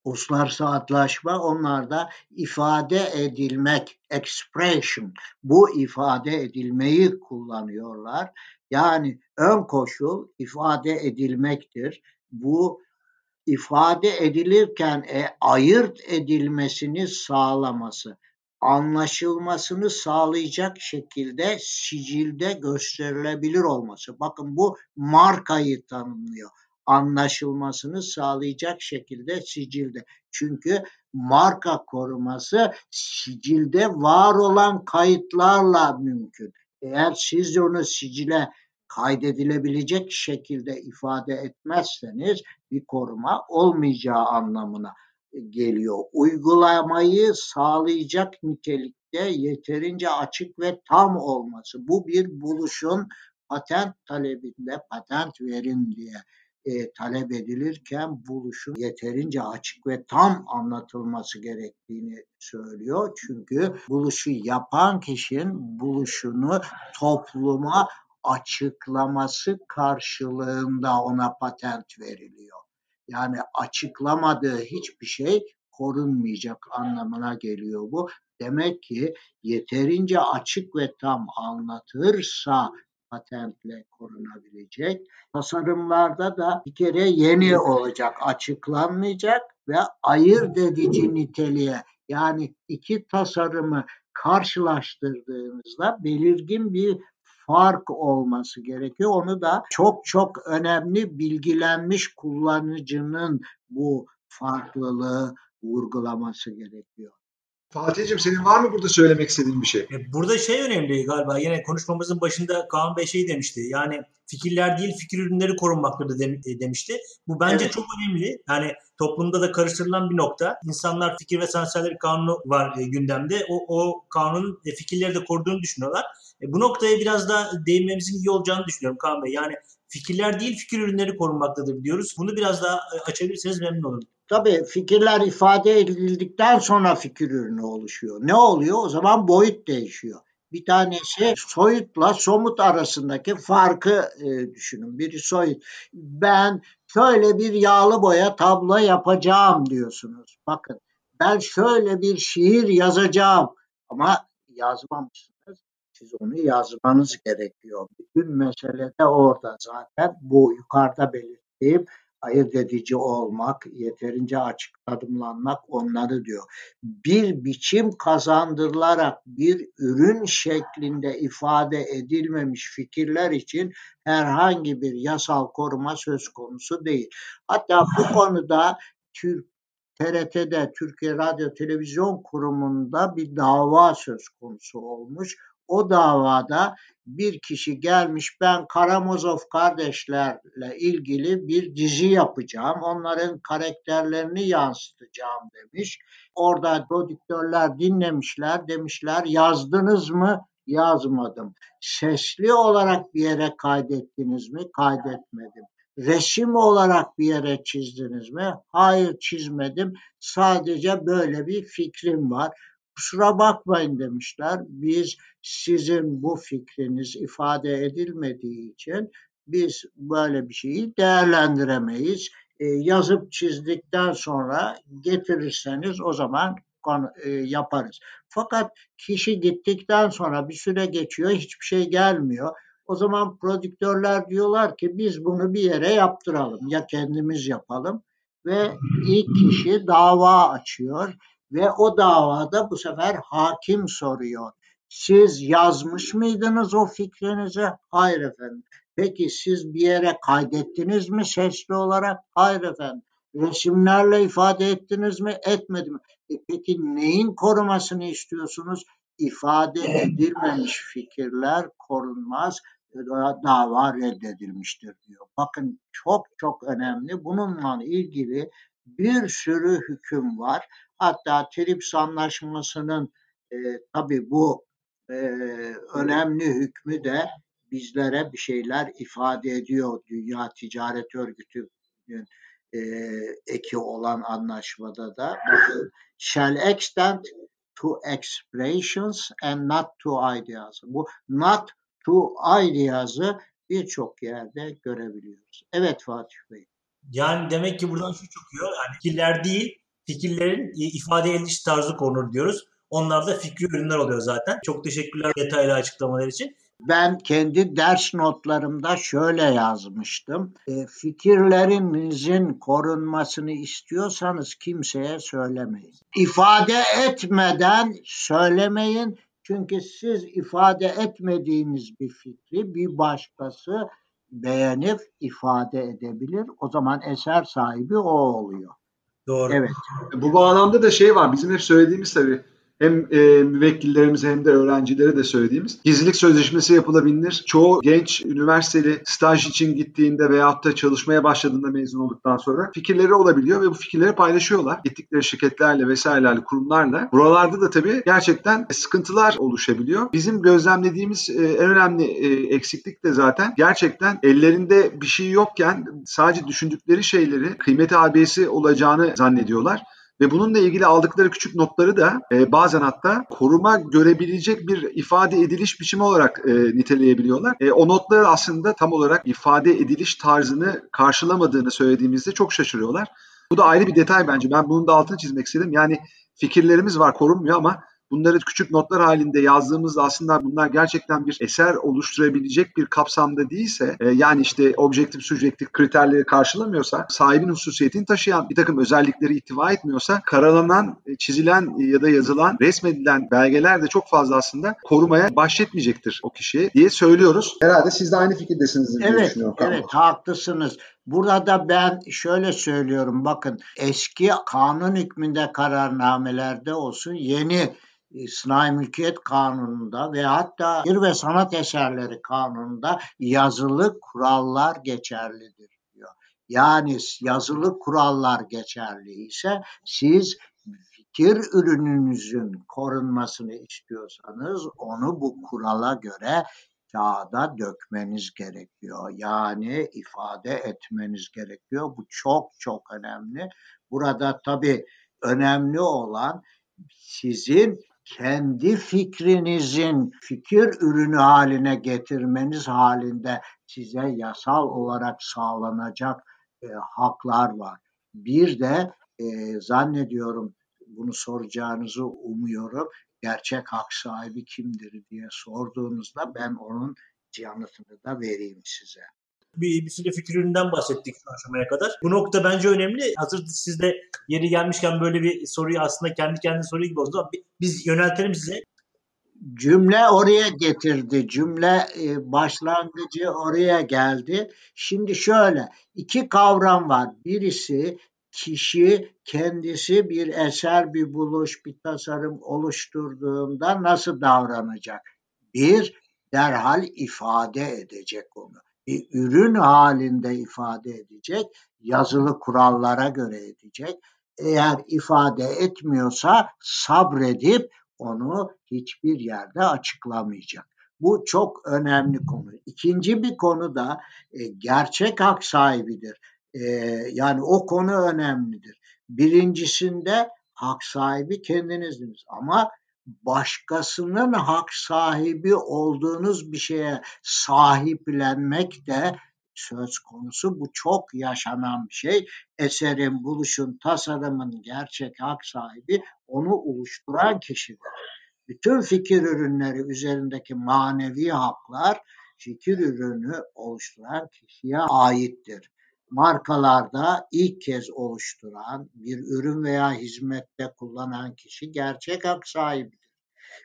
S3: uluslararası antlaşma onlarda ifade edilmek, expression, bu ifade edilmeyi kullanıyorlar. Yani ön koşul ifade edilmektir. Bu ifade edilirken e, ayırt edilmesini sağlaması, anlaşılmasını sağlayacak şekilde sicilde gösterilebilir olması. Bakın bu markayı tanımlıyor. Anlaşılmasını sağlayacak şekilde sicilde. Çünkü marka koruması sicilde var olan kayıtlarla mümkün. Eğer siz onu sicile kaydedilebilecek şekilde ifade etmezseniz bir koruma olmayacağı anlamına geliyor. Uygulamayı sağlayacak nitelikte yeterince açık ve tam olması. Bu bir buluşun patent talebinde patent verin diye e, talep edilirken buluşun yeterince açık ve tam anlatılması gerektiğini söylüyor. Çünkü buluşu yapan kişinin buluşunu topluma açıklaması karşılığında ona patent veriliyor. Yani açıklamadığı hiçbir şey korunmayacak anlamına geliyor bu. Demek ki yeterince açık ve tam anlatırsa patentle korunabilecek. Tasarımlarda da bir kere yeni olacak, açıklanmayacak ve ayırt edici niteliğe yani iki tasarımı karşılaştırdığınızda belirgin bir fark olması gerekiyor. Onu da çok çok önemli bilgilenmiş kullanıcının bu farklılığı vurgulaması gerekiyor.
S1: Fatih'ciğim senin var mı burada söylemek istediğin bir şey?
S2: E, burada şey önemli galiba yine konuşmamızın başında Kaan Bey şey demişti. Yani fikirler değil fikir ürünleri korunmaktadır e, demişti. Bu bence evet. çok önemli. Yani toplumda da karıştırılan bir nokta. İnsanlar fikir ve sanatçılar kanunu var e, gündemde. O, o kanunun fikirleri de koruduğunu düşünüyorlar. bu noktaya biraz da değinmemizin iyi olacağını düşünüyorum Kaan Bey. Yani fikirler değil fikir ürünleri korunmaktadır diyoruz. Bunu biraz daha açabilirseniz memnun olurum.
S3: Tabii fikirler ifade edildikten sonra fikir ürünü oluşuyor. Ne oluyor? O zaman boyut değişiyor. Bir tanesi soyutla somut arasındaki farkı e, düşünün. Biri soyut. Ben şöyle bir yağlı boya tablo yapacağım diyorsunuz. Bakın ben şöyle bir şiir yazacağım ama yazmamışsınız. Siz onu yazmanız gerekiyor. Bütün mesele de orada zaten bu yukarıda belirttiğim ayırt edici olmak, yeterince açık adımlanmak onları diyor. Bir biçim kazandırılarak bir ürün şeklinde ifade edilmemiş fikirler için herhangi bir yasal koruma söz konusu değil. Hatta bu konuda Türk TRT'de Türkiye Radyo Televizyon Kurumu'nda bir dava söz konusu olmuş. O davada bir kişi gelmiş ben Karamazov kardeşlerle ilgili bir dizi yapacağım. Onların karakterlerini yansıtacağım demiş. Orada prodüktörler dinlemişler demişler yazdınız mı? Yazmadım. Sesli olarak bir yere kaydettiniz mi? Kaydetmedim. Resim olarak bir yere çizdiniz mi? Hayır çizmedim. Sadece böyle bir fikrim var kusura bakmayın demişler. Biz sizin bu fikriniz ifade edilmediği için biz böyle bir şeyi değerlendiremeyiz. E, yazıp çizdikten sonra getirirseniz o zaman e, yaparız. Fakat kişi gittikten sonra bir süre geçiyor hiçbir şey gelmiyor. O zaman prodüktörler diyorlar ki biz bunu bir yere yaptıralım ya kendimiz yapalım ve ilk kişi dava açıyor ve o davada bu sefer hakim soruyor. Siz yazmış mıydınız o fikrinizi? Hayır efendim. Peki siz bir yere kaydettiniz mi sesli olarak? Hayır efendim. Resimlerle ifade ettiniz mi? Etmedim. E peki neyin korumasını istiyorsunuz? İfade edilmemiş fikirler korunmaz dava reddedilmiştir diyor. Bakın çok çok önemli. Bununla ilgili bir sürü hüküm var. Hatta TRIPS anlaşmasının e, tabii bu e, önemli hükmü de bizlere bir şeyler ifade ediyor. Dünya Ticaret Örgütü'nün e, eki olan anlaşmada da shall extend to expressions and not to ideas. Bu not to ideas'ı birçok yerde görebiliyoruz. Evet Fatih Bey.
S2: Yani demek ki buradan şu çıkıyor. Yani fikirler değil, fikirlerin ifade ediş tarzı korunur diyoruz. Onlar da fikri ürünler oluyor zaten. Çok teşekkürler detaylı açıklamalar için.
S3: Ben kendi ders notlarımda şöyle yazmıştım. E, fikirlerinizin korunmasını istiyorsanız kimseye söylemeyin. İfade etmeden söylemeyin. Çünkü siz ifade etmediğiniz bir fikri bir başkası beğenip ifade edebilir. O zaman eser sahibi o oluyor.
S2: Doğru.
S1: Evet. Bu bağlamda da şey var. Bizim hep söylediğimiz tabii hem e, müvekkillerimize hem de öğrencilere de söylediğimiz gizlilik sözleşmesi yapılabilir. Çoğu genç üniversiteli staj için gittiğinde veyahut da çalışmaya başladığında mezun olduktan sonra fikirleri olabiliyor ve bu fikirleri paylaşıyorlar. Gittikleri şirketlerle vesairelerle, kurumlarla. Buralarda da tabii gerçekten sıkıntılar oluşabiliyor. Bizim gözlemlediğimiz e, en önemli e, eksiklik de zaten gerçekten ellerinde bir şey yokken sadece düşündükleri şeyleri kıymeti abiyesi olacağını zannediyorlar ve bununla ilgili aldıkları küçük notları da e, bazen hatta koruma görebilecek bir ifade ediliş biçimi olarak e, niteleyebiliyorlar. E, o notları aslında tam olarak ifade ediliş tarzını karşılamadığını söylediğimizde çok şaşırıyorlar. Bu da ayrı bir detay bence. Ben bunun da altını çizmek istedim. Yani fikirlerimiz var korunmuyor ama bunları küçük notlar halinde yazdığımızda aslında bunlar gerçekten bir eser oluşturabilecek bir kapsamda değilse e, yani işte objektif subjektif kriterleri karşılamıyorsa sahibin hususiyetini taşıyan bir takım özellikleri ittiva etmiyorsa karalanan, e, çizilen ya da yazılan, resmedilen belgeler de çok fazla aslında korumaya bahşetmeyecektir o kişiye diye söylüyoruz. Herhalde siz de aynı fikirdesiniz
S3: diye evet, düşünüyorum. Evet, haklısınız. Burada ben şöyle söylüyorum bakın eski kanun hükmünde kararnamelerde olsun yeni e, Sınai Mülkiyet Kanunu'nda ve hatta bir ve sanat eserleri kanununda yazılı kurallar geçerlidir diyor. Yani yazılı kurallar geçerli ise siz fikir ürününüzün korunmasını istiyorsanız onu bu kurala göre kağıda dökmeniz gerekiyor. Yani ifade etmeniz gerekiyor. Bu çok çok önemli. Burada tabii önemli olan sizin kendi fikrinizin fikir ürünü haline getirmeniz halinde size yasal olarak sağlanacak e, haklar var. Bir de e, zannediyorum bunu soracağınızı umuyorum. Gerçek hak sahibi kimdir diye sorduğunuzda ben onun yanıtını da vereyim size.
S2: Bir, bir sürü fikir üründen bahsettik şu aşamaya kadar. Bu nokta bence önemli. Hazır siz de yeri gelmişken böyle bir soruyu aslında kendi kendine soruyu gibi oldu. Biz yöneltelim size.
S3: Cümle oraya getirdi. Cümle e, başlangıcı oraya geldi. Şimdi şöyle iki kavram var. Birisi kişi kendisi bir eser, bir buluş, bir tasarım oluşturduğunda nasıl davranacak? Bir, derhal ifade edecek onu. Bir ürün halinde ifade edecek, yazılı kurallara göre edecek. Eğer ifade etmiyorsa sabredip onu hiçbir yerde açıklamayacak. Bu çok önemli konu. İkinci bir konu da e, gerçek hak sahibidir. E, yani o konu önemlidir. Birincisinde hak sahibi kendinizdiniz ama başkasının hak sahibi olduğunuz bir şeye sahiplenmek de söz konusu. Bu çok yaşanan bir şey. Eserin, buluşun, tasarımın gerçek hak sahibi onu oluşturan kişidir. Bütün fikir ürünleri üzerindeki manevi haklar fikir ürünü oluşturan kişiye aittir markalarda ilk kez oluşturan bir ürün veya hizmette kullanan kişi gerçek hak sahibidir.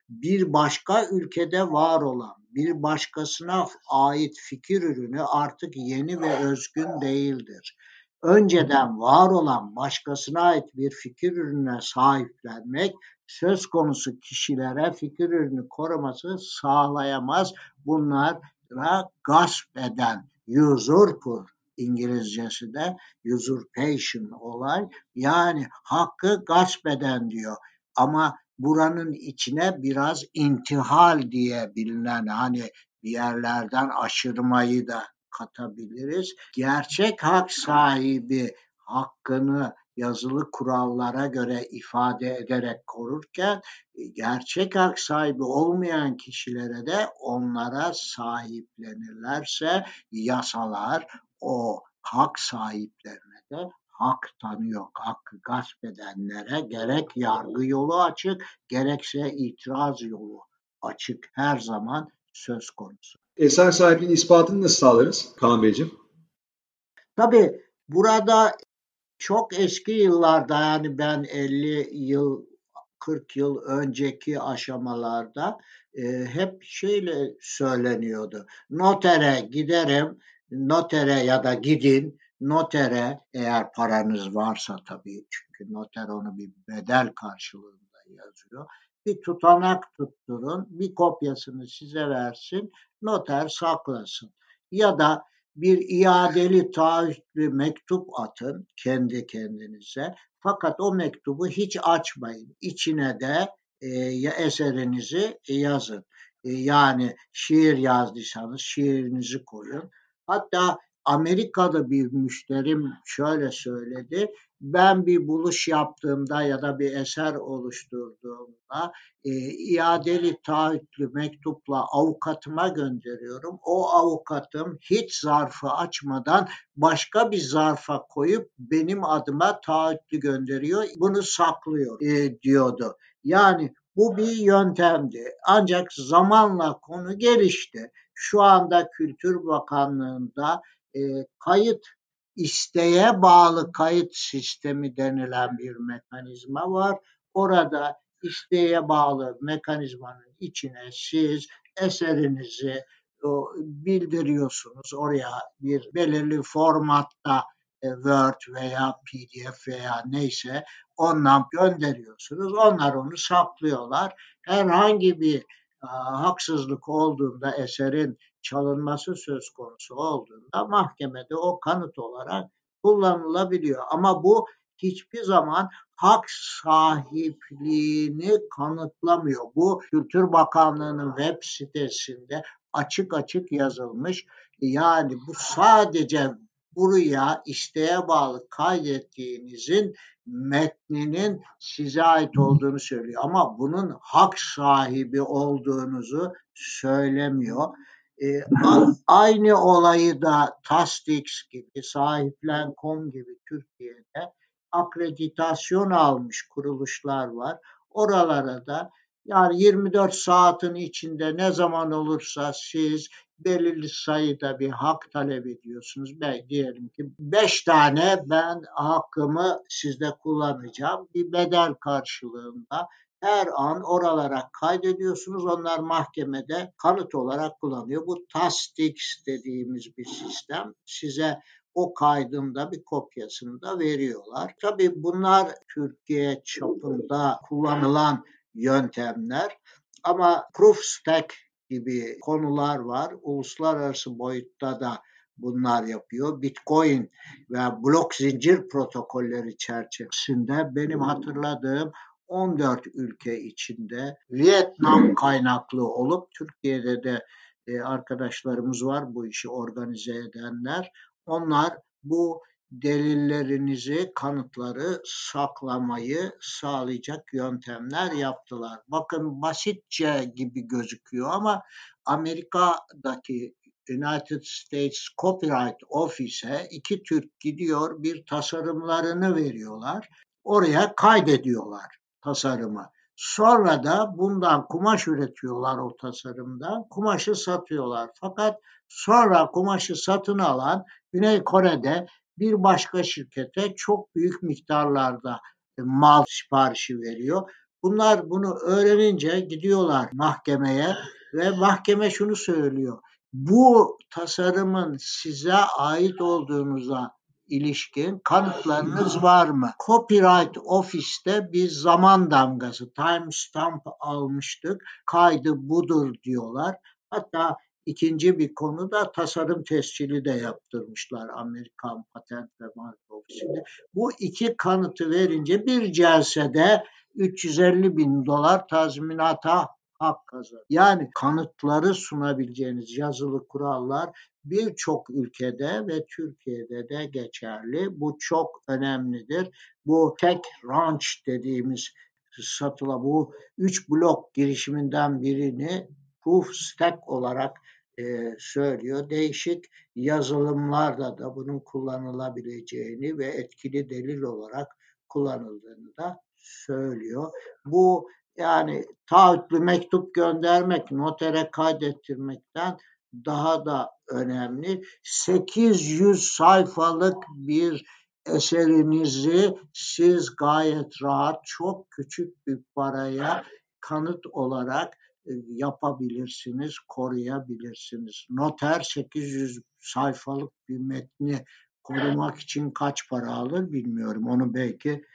S3: Bir başka ülkede var olan bir başkasına ait fikir ürünü artık yeni ve özgün değildir. Önceden var olan başkasına ait bir fikir ürününe sahiplenmek söz konusu kişilere fikir ürünü koruması sağlayamaz. Bunlara gasp eden, usurper İngilizcesi de usurpation olay yani hakkı gasp eden diyor. Ama buranın içine biraz intihal diye bilinen hani bir yerlerden aşırmayı da katabiliriz. Gerçek hak sahibi hakkını yazılı kurallara göre ifade ederek korurken gerçek hak sahibi olmayan kişilere de onlara sahiplenirlerse yasalar o hak sahiplerine de hak tanıyor. Hakkı gasp edenlere gerek yargı yolu açık gerekse itiraz yolu açık her zaman söz konusu.
S1: Eser sahibinin ispatını nasıl sağlarız Kaan Beyciğim?
S3: Tabii burada çok eski yıllarda yani ben 50 yıl 40 yıl önceki aşamalarda e, hep şeyle söyleniyordu. Notere giderim, notere ya da gidin notere eğer paranız varsa tabii çünkü noter onu bir bedel karşılığında yazıyor. Bir tutanak tutturun, bir kopyasını size versin, noter saklasın. Ya da bir iadeli taahhütlü mektup atın kendi kendinize. Fakat o mektubu hiç açmayın. İçine de e, eserinizi yazın. E, yani şiir yazdıysanız şiirinizi koyun. Hatta Amerika'da bir müşterim şöyle söyledi. Ben bir buluş yaptığımda ya da bir eser oluşturduğumda e, iadeli taahhütlü mektupla avukatıma gönderiyorum. O avukatım hiç zarfı açmadan başka bir zarfa koyup benim adıma taahhütlü gönderiyor. Bunu saklıyor e, diyordu. Yani bu bir yöntemdi. Ancak zamanla konu gelişti. Şu anda Kültür Bakanlığı'nda e, kayıt isteğe bağlı kayıt sistemi denilen bir mekanizma var. Orada isteğe bağlı mekanizmanın içine siz eserinizi bildiriyorsunuz oraya bir belirli formatta e, Word veya PDF veya neyse ondan gönderiyorsunuz. Onlar onu saklıyorlar. Herhangi bir haksızlık olduğunda eserin çalınması söz konusu olduğunda mahkemede o kanıt olarak kullanılabiliyor. Ama bu hiçbir zaman hak sahipliğini kanıtlamıyor. Bu Kültür Bakanlığı'nın web sitesinde açık açık yazılmış. Yani bu sadece buraya isteğe bağlı kaydettiğinizin metninin size ait olduğunu söylüyor. Ama bunun hak sahibi olduğunuzu söylemiyor. E, aynı olayı da Tastix gibi, Sahiplen.com gibi Türkiye'de akreditasyon almış kuruluşlar var. Oralara da yani 24 saatin içinde ne zaman olursa siz belirli sayıda bir hak talep ediyorsunuz. Ben diyelim ki 5 tane ben hakkımı sizde kullanacağım. Bir bedel karşılığında her an oralara kaydediyorsunuz. Onlar mahkemede kanıt olarak kullanıyor. Bu TASTIX dediğimiz bir sistem. Size o kaydın da bir kopyasını da veriyorlar. Tabii bunlar Türkiye çapında kullanılan yöntemler ama proof stack gibi konular var. Uluslararası boyutta da bunlar yapıyor. Bitcoin ve blok zincir protokolleri çerçevesinde benim hatırladığım 14 ülke içinde Vietnam kaynaklı olup Türkiye'de de e, arkadaşlarımız var bu işi organize edenler. Onlar bu delillerinizi, kanıtları saklamayı sağlayacak yöntemler yaptılar. Bakın basitçe gibi gözüküyor ama Amerika'daki United States Copyright Office'e iki Türk gidiyor bir tasarımlarını veriyorlar. Oraya kaydediyorlar tasarımı. Sonra da bundan kumaş üretiyorlar o tasarımdan. Kumaşı satıyorlar. Fakat sonra kumaşı satın alan Güney Kore'de bir başka şirkete çok büyük miktarlarda e, mal siparişi veriyor. Bunlar bunu öğrenince gidiyorlar mahkemeye ve mahkeme şunu söylüyor. Bu tasarımın size ait olduğunuza ilişkin kanıtlarınız var mı? Copyright Office'te bir zaman damgası, time stamp almıştık. Kaydı budur diyorlar. Hatta İkinci bir konu da tasarım tescili de yaptırmışlar Amerikan Patent ve Marka Ofisi'nde. Bu iki kanıtı verince bir celsede 350 bin dolar tazminata hak kazanır. Yani kanıtları sunabileceğiniz yazılı kurallar birçok ülkede ve Türkiye'de de geçerli. Bu çok önemlidir. Bu tek ranch dediğimiz satıla bu üç blok girişiminden birini proof stack olarak e, söylüyor. Değişik yazılımlarda da bunun kullanılabileceğini ve etkili delil olarak kullanıldığını da söylüyor. Bu yani taahhütlü mektup göndermek, notere kaydettirmekten daha da önemli. 800 sayfalık bir eserinizi siz gayet rahat çok küçük bir paraya kanıt olarak e, yapabilirsiniz, koruyabilirsiniz. Noter 800 sayfalık bir metni korumak için kaç para alır bilmiyorum. Onu belki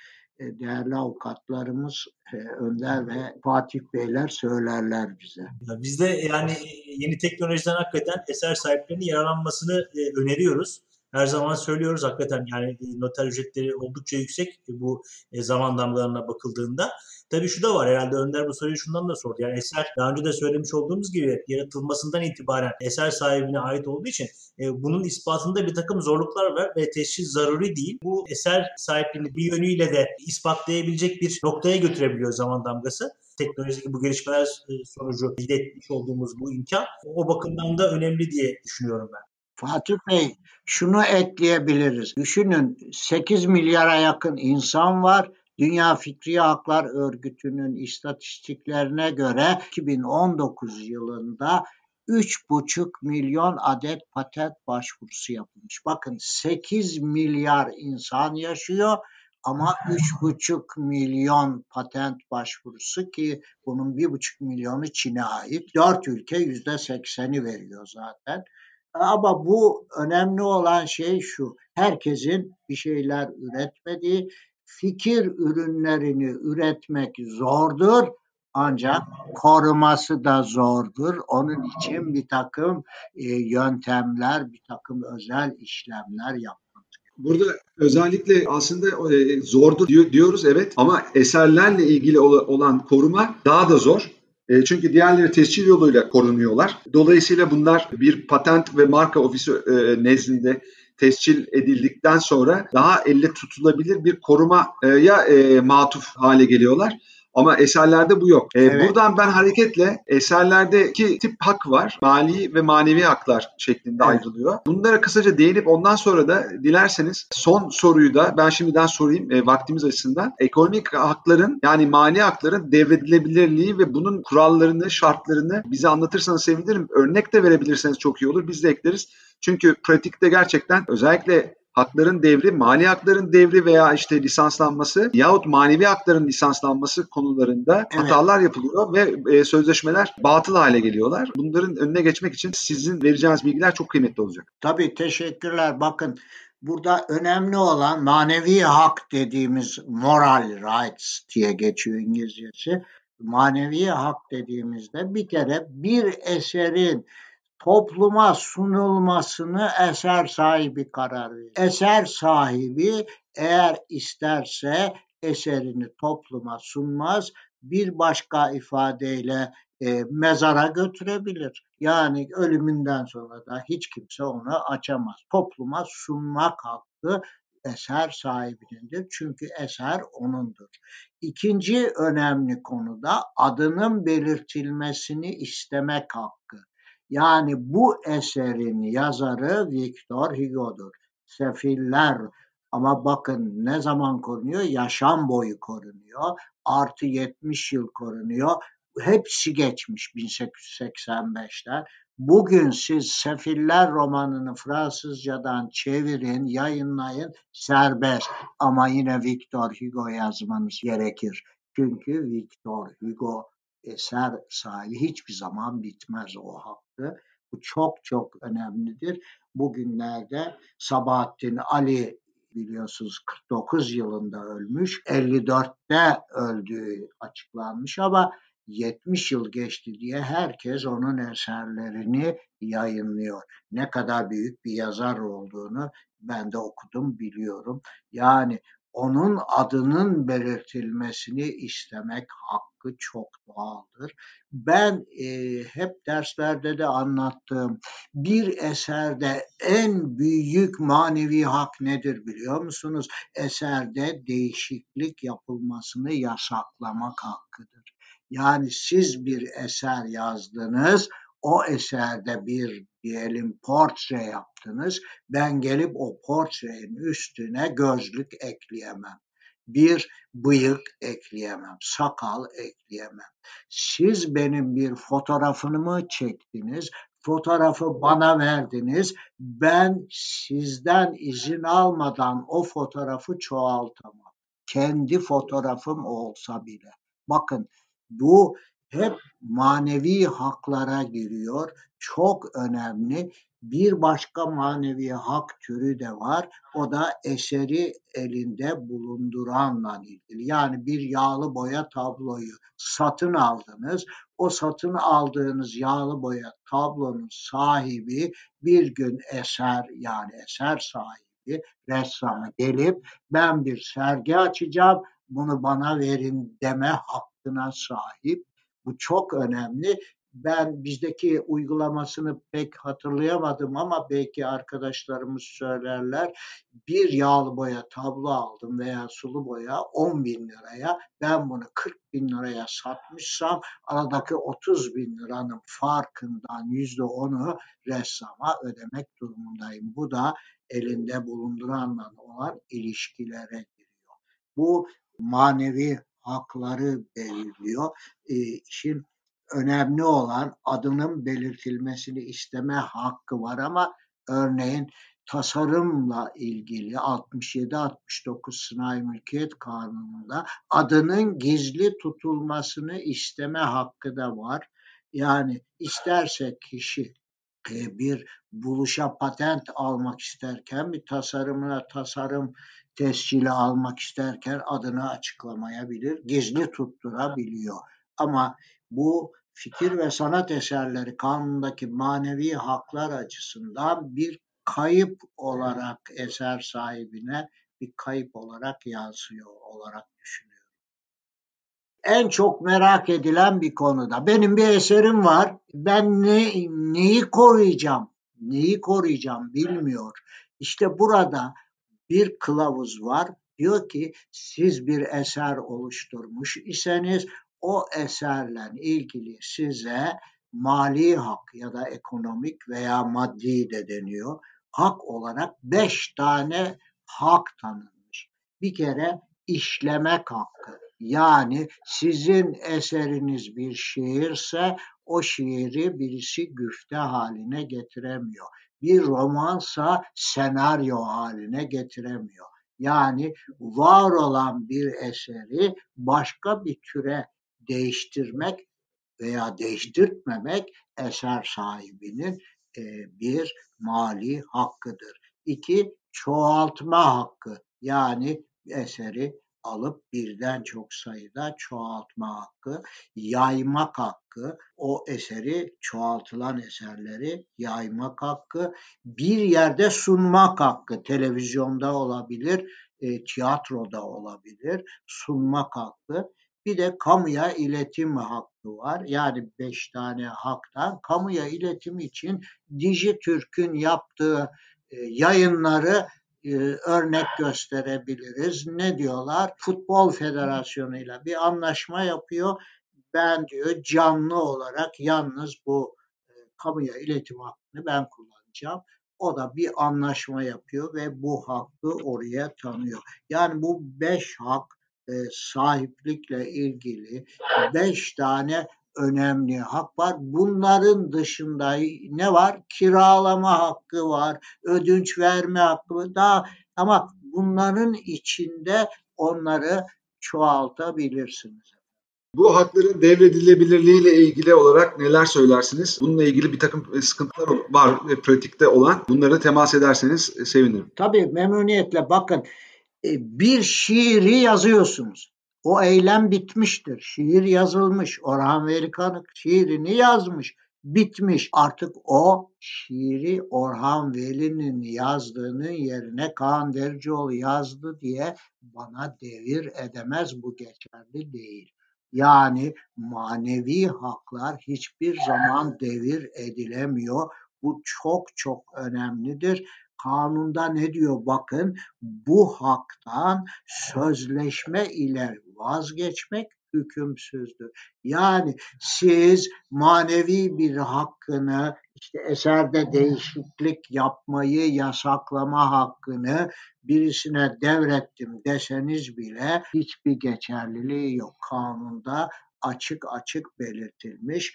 S3: değerli avukatlarımız e, Önder ve Fatih Beyler söylerler bize.
S2: Biz de yani yeni teknolojiden hakikaten eser sahiplerinin yararlanmasını öneriyoruz her zaman söylüyoruz hakikaten yani noter ücretleri oldukça yüksek bu zaman damgalarına bakıldığında. Tabii şu da var herhalde Önder bu soruyu şundan da sordu. Yani eser daha önce de söylemiş olduğumuz gibi yaratılmasından itibaren eser sahibine ait olduğu için e, bunun ispatında bir takım zorluklar var ve teşhis zaruri değil. Bu eser sahipliğini bir yönüyle de ispatlayabilecek bir noktaya götürebiliyor zaman damgası teknolojideki bu gelişmeler sonucu elde etmiş olduğumuz bu imkan o bakımdan da önemli diye düşünüyorum ben.
S3: Fatih Bey şunu ekleyebiliriz. Düşünün 8 milyara yakın insan var. Dünya Fikri Haklar Örgütü'nün istatistiklerine göre 2019 yılında 3,5 milyon adet patent başvurusu yapılmış. Bakın 8 milyar insan yaşıyor Ama üç buçuk milyon patent başvurusu ki bunun bir buçuk milyonu Çin'e ait. Dört ülke yüzde sekseni veriyor zaten. Ama bu önemli olan şey şu. Herkesin bir şeyler üretmediği, fikir ürünlerini üretmek zordur ancak koruması da zordur. Onun için bir takım e, yöntemler, bir takım özel işlemler yapmak.
S1: Burada özellikle aslında e, zordur diyoruz evet ama eserlerle ilgili olan koruma daha da zor. E, çünkü diğerleri tescil yoluyla korunuyorlar. Dolayısıyla bunlar bir patent ve marka ofisi nezdinde tescil edildikten sonra daha elle tutulabilir bir korumaya e, matuf hale geliyorlar. Ama eserlerde bu yok. Ee, evet. Buradan ben hareketle eserlerdeki tip hak var. Mali ve manevi haklar şeklinde evet. ayrılıyor. Bunlara kısaca değinip ondan sonra da dilerseniz son soruyu da ben şimdiden sorayım e, vaktimiz açısından. Ekonomik hakların yani mali hakların devredilebilirliği ve bunun kurallarını, şartlarını bize anlatırsanız sevinirim. Örnek de verebilirseniz çok iyi olur. Biz de ekleriz. Çünkü pratikte gerçekten özellikle hakların devri, mali hakların devri veya işte lisanslanması yahut manevi hakların lisanslanması konularında evet. hatalar yapılıyor ve e, sözleşmeler batıl hale geliyorlar. Bunların önüne geçmek için sizin vereceğiniz bilgiler çok kıymetli olacak.
S3: Tabii teşekkürler. Bakın burada önemli olan manevi hak dediğimiz moral rights diye geçiyor İngilizcesi. Manevi hak dediğimizde bir kere bir eserin topluma sunulmasını eser sahibi karar verir. Eser sahibi eğer isterse eserini topluma sunmaz, bir başka ifadeyle e, mezara götürebilir. Yani ölümünden sonra da hiç kimse onu açamaz. Topluma sunmak hakkı eser sahibinindir. Çünkü eser onundur. İkinci önemli konu da adının belirtilmesini istemek hakkı. Yani bu eserin yazarı Victor Hugo'dur. Sefiller ama bakın ne zaman korunuyor? Yaşam boyu korunuyor. Artı 70 yıl korunuyor. Hepsi geçmiş 1885'ten. Bugün siz Sefiller romanını Fransızcadan çevirin, yayınlayın, serbest. Ama yine Victor Hugo yazmanız gerekir. Çünkü Victor Hugo eser sahibi hiçbir zaman bitmez o hakkı. Bu çok çok önemlidir. Bugünlerde Sabahattin Ali biliyorsunuz 49 yılında ölmüş. 54'te öldüğü açıklanmış ama 70 yıl geçti diye herkes onun eserlerini yayınlıyor. Ne kadar büyük bir yazar olduğunu ben de okudum biliyorum. Yani onun adının belirtilmesini istemek hakkı çok doğaldır. Ben e, hep derslerde de anlattığım bir eserde en büyük manevi hak nedir biliyor musunuz? Eserde değişiklik yapılmasını yasaklamak hakkıdır. Yani siz bir eser yazdınız, o eserde bir diyelim portre yaptınız. Ben gelip o portrenin üstüne gözlük ekleyemem. Bir bıyık ekleyemem, sakal ekleyemem. Siz benim bir fotoğrafını mı çektiniz? Fotoğrafı bana verdiniz. Ben sizden izin almadan o fotoğrafı çoğaltamam. Kendi fotoğrafım olsa bile. Bakın bu hep manevi haklara giriyor. Çok önemli. Bir başka manevi hak türü de var. O da eseri elinde bulunduranla ilgili. Yani bir yağlı boya tabloyu satın aldınız. O satın aldığınız yağlı boya tablonun sahibi bir gün eser yani eser sahibi ressamı gelip ben bir sergi açacağım bunu bana verin deme hakkına sahip bu çok önemli. Ben bizdeki uygulamasını pek hatırlayamadım ama belki arkadaşlarımız söylerler. Bir yağlı boya tablo aldım veya sulu boya 10 bin liraya. Ben bunu 40 bin liraya satmışsam aradaki 30 bin liranın farkından yüzde onu ressama ödemek durumundayım. Bu da elinde bulunduranla olan ilişkilere giriyor. Bu manevi hakları belirliyor. E, işin önemli olan adının belirtilmesini isteme hakkı var ama örneğin tasarımla ilgili 67-69 Sınai Mülkiyet Kanunu'nda adının gizli tutulmasını isteme hakkı da var. Yani isterse kişi e, bir buluşa patent almak isterken bir tasarımına tasarım tescili almak isterken adını açıklamayabilir, gizli tutturabiliyor. Ama bu fikir ve sanat eserleri kanundaki manevi haklar açısından bir kayıp olarak eser sahibine bir kayıp olarak yansıyor olarak düşünüyorum. En çok merak edilen bir konuda. Benim bir eserim var. Ben ne, neyi koruyacağım? Neyi koruyacağım bilmiyor. İşte burada bir kılavuz var. Diyor ki siz bir eser oluşturmuş iseniz o eserle ilgili size mali hak ya da ekonomik veya maddi de deniyor. Hak olarak beş tane hak tanınmış. Bir kere işlemek hakkı. Yani sizin eseriniz bir şiirse o şiiri birisi güfte haline getiremiyor. Bir romansa senaryo haline getiremiyor. Yani var olan bir eseri başka bir türe değiştirmek veya değiştirtmemek eser sahibinin e, bir mali hakkıdır. İki, çoğaltma hakkı yani eseri alıp birden çok sayıda çoğaltma hakkı, yaymak hakkı, o eseri çoğaltılan eserleri yaymak hakkı, bir yerde sunmak hakkı, televizyonda olabilir, e, tiyatroda olabilir, sunmak hakkı. Bir de kamuya iletim hakkı var. Yani beş tane haktan kamuya iletim için Dijitürk'ün yaptığı e, yayınları e, örnek gösterebiliriz. Ne diyorlar? Futbol Federasyonu ile bir anlaşma yapıyor. Ben diyor canlı olarak yalnız bu e, kamuya iletim hakkını ben kullanacağım. O da bir anlaşma yapıyor ve bu hakkı oraya tanıyor. Yani bu beş hak e, sahiplikle ilgili beş tane önemli hak var. Bunların dışında ne var? Kiralama hakkı var, ödünç verme hakkı daha ama bunların içinde onları çoğaltabilirsiniz.
S1: Bu hakların devredilebilirliği ile ilgili olarak neler söylersiniz? Bununla ilgili bir takım sıkıntılar var pratikte olan. Bunları temas ederseniz sevinirim.
S3: Tabii memnuniyetle bakın e, bir şiiri yazıyorsunuz. O eylem bitmiştir. Şiir yazılmış. Orhan Veli şiirini yazmış. Bitmiş. Artık o şiiri Orhan Veli'nin yazdığının yerine Kaan Dercioğlu yazdı diye bana devir edemez. Bu geçerli değil. Yani manevi haklar hiçbir zaman devir edilemiyor. Bu çok çok önemlidir. Kanunda ne diyor bakın bu haktan sözleşme ile vazgeçmek hükümsüzdür. Yani siz manevi bir hakkını işte eserde değişiklik yapmayı yasaklama hakkını birisine devrettim deseniz bile hiçbir geçerliliği yok. Kanunda açık açık belirtilmiş.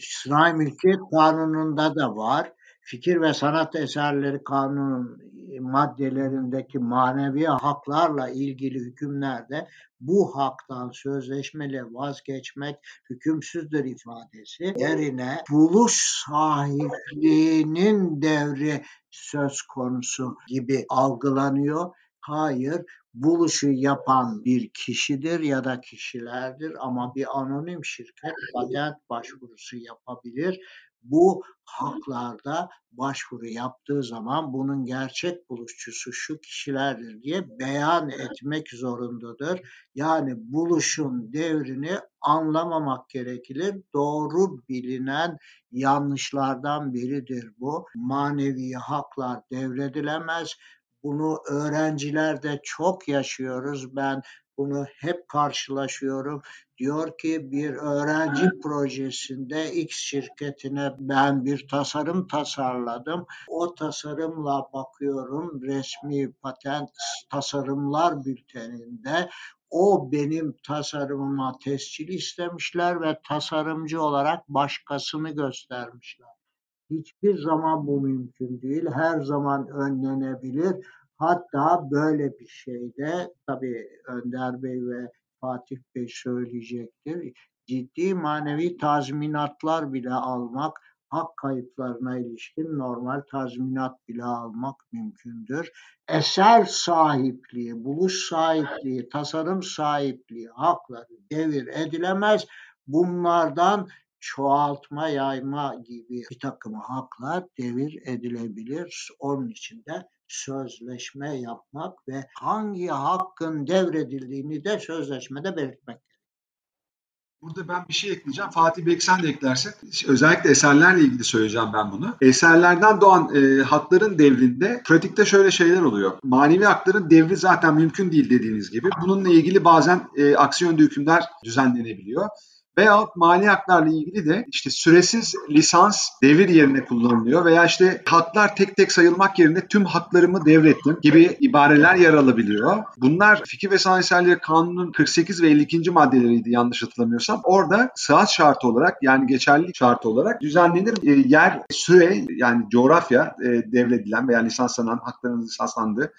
S3: Sınai Mülkiyet Kanunu'nda da var fikir ve sanat eserleri kanunun e, maddelerindeki manevi haklarla ilgili hükümlerde bu haktan sözleşmeli vazgeçmek hükümsüzdür ifadesi yerine buluş sahipliğinin devri söz konusu gibi algılanıyor. Hayır, buluşu yapan bir kişidir ya da kişilerdir ama bir anonim şirket patent başvurusu yapabilir bu haklarda başvuru yaptığı zaman bunun gerçek buluşçusu şu kişilerdir diye beyan etmek zorundadır. Yani buluşun devrini anlamamak gerekir. Doğru bilinen yanlışlardan biridir bu. Manevi haklar devredilemez. Bunu öğrencilerde çok yaşıyoruz. Ben bunu hep karşılaşıyorum. Diyor ki bir öğrenci projesinde X şirketine ben bir tasarım tasarladım. O tasarımla bakıyorum resmi patent tasarımlar bülteninde o benim tasarımıma tescil istemişler ve tasarımcı olarak başkasını göstermişler. hiçbir zaman bu mümkün değil. Her zaman önlenebilir. Hatta böyle bir şeyde tabii Önder Bey ve Fatih Bey söyleyecektir. Ciddi manevi tazminatlar bile almak, hak kayıplarına ilişkin normal tazminat bile almak mümkündür. Eser sahipliği, buluş sahipliği, tasarım sahipliği hakları devir edilemez. Bunlardan çoğaltma, yayma gibi bir takım haklar devir edilebilir. Onun için de sözleşme yapmak ve hangi hakkın devredildiğini de sözleşmede belirtmek
S1: Burada ben bir şey ekleyeceğim. Fatih belki sen de eklersin. Özellikle eserlerle ilgili söyleyeceğim ben bunu. Eserlerden doğan e, hakların devrinde pratikte şöyle şeyler oluyor. Manevi hakların devri zaten mümkün değil dediğiniz gibi. Bununla ilgili bazen e, aksi hükümler düzenlenebiliyor. Veyahut mali haklarla ilgili de işte süresiz lisans devir yerine kullanılıyor veya işte haklar tek tek sayılmak yerine tüm haklarımı devrettim gibi ibareler yer alabiliyor. Bunlar Fikir ve Sanat Eserleri Kanunu'nun 48 ve 52. maddeleriydi yanlış hatırlamıyorsam. Orada sıhhat şartı olarak yani geçerlilik şartı olarak düzenlenir. E, yer, süre yani coğrafya e, devredilen veya lisanslanan hakların lisanslandığı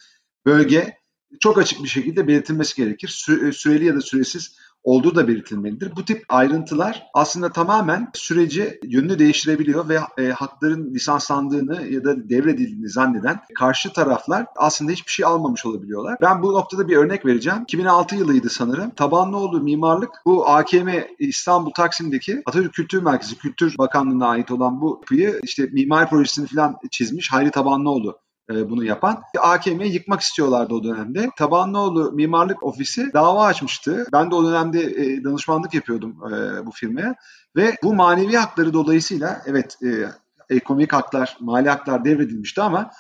S1: bölge çok açık bir şekilde belirtilmesi gerekir. Sü- süreli ya da süresiz olduğu da belirtilmelidir. Bu tip ayrıntılar aslında tamamen süreci yönünü değiştirebiliyor ve e, hakların lisanslandığını ya da devredildiğini zanneden karşı taraflar aslında hiçbir şey almamış olabiliyorlar. Ben bu noktada bir örnek vereceğim. 2006 yılıydı sanırım. Tabanlıoğlu Mimarlık bu AKM İstanbul Taksim'deki Atatürk Kültür Merkezi Kültür Bakanlığı'na ait olan bu yapıyı işte mimari projesini falan çizmiş Hayri Tabanlıoğlu bunu yapan. AKM'yi yıkmak istiyorlardı o dönemde. Tabanlıoğlu Mimarlık Ofisi dava açmıştı. Ben de o dönemde e, danışmanlık yapıyordum e, bu firmaya. Ve bu manevi hakları dolayısıyla evet ekonomik haklar, mali haklar devredilmişti ama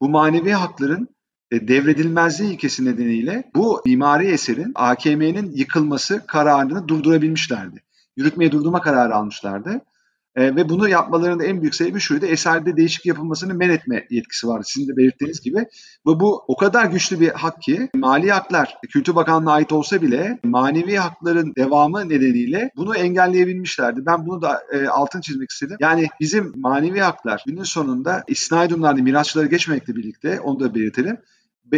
S1: bu manevi hakların devredilmezliği ilkesi nedeniyle bu mimari eserin AKM'nin yıkılması kararını durdurabilmişlerdi. Yürütmeye durdurma kararı almışlardı. E, ve bunu yapmalarının en büyük sebebi şuydu. Eserde değişik yapılmasını men etme yetkisi vardı sizin de belirttiğiniz gibi. Ve bu o kadar güçlü bir hak ki mali haklar Kültür Bakanlığı'na ait olsa bile manevi hakların devamı nedeniyle bunu engelleyebilmişlerdi. Ben bunu da e, altın çizmek istedim. Yani bizim manevi haklar günün sonunda istinai durumlarda mirasçıları geçmemekle birlikte onu da belirtelim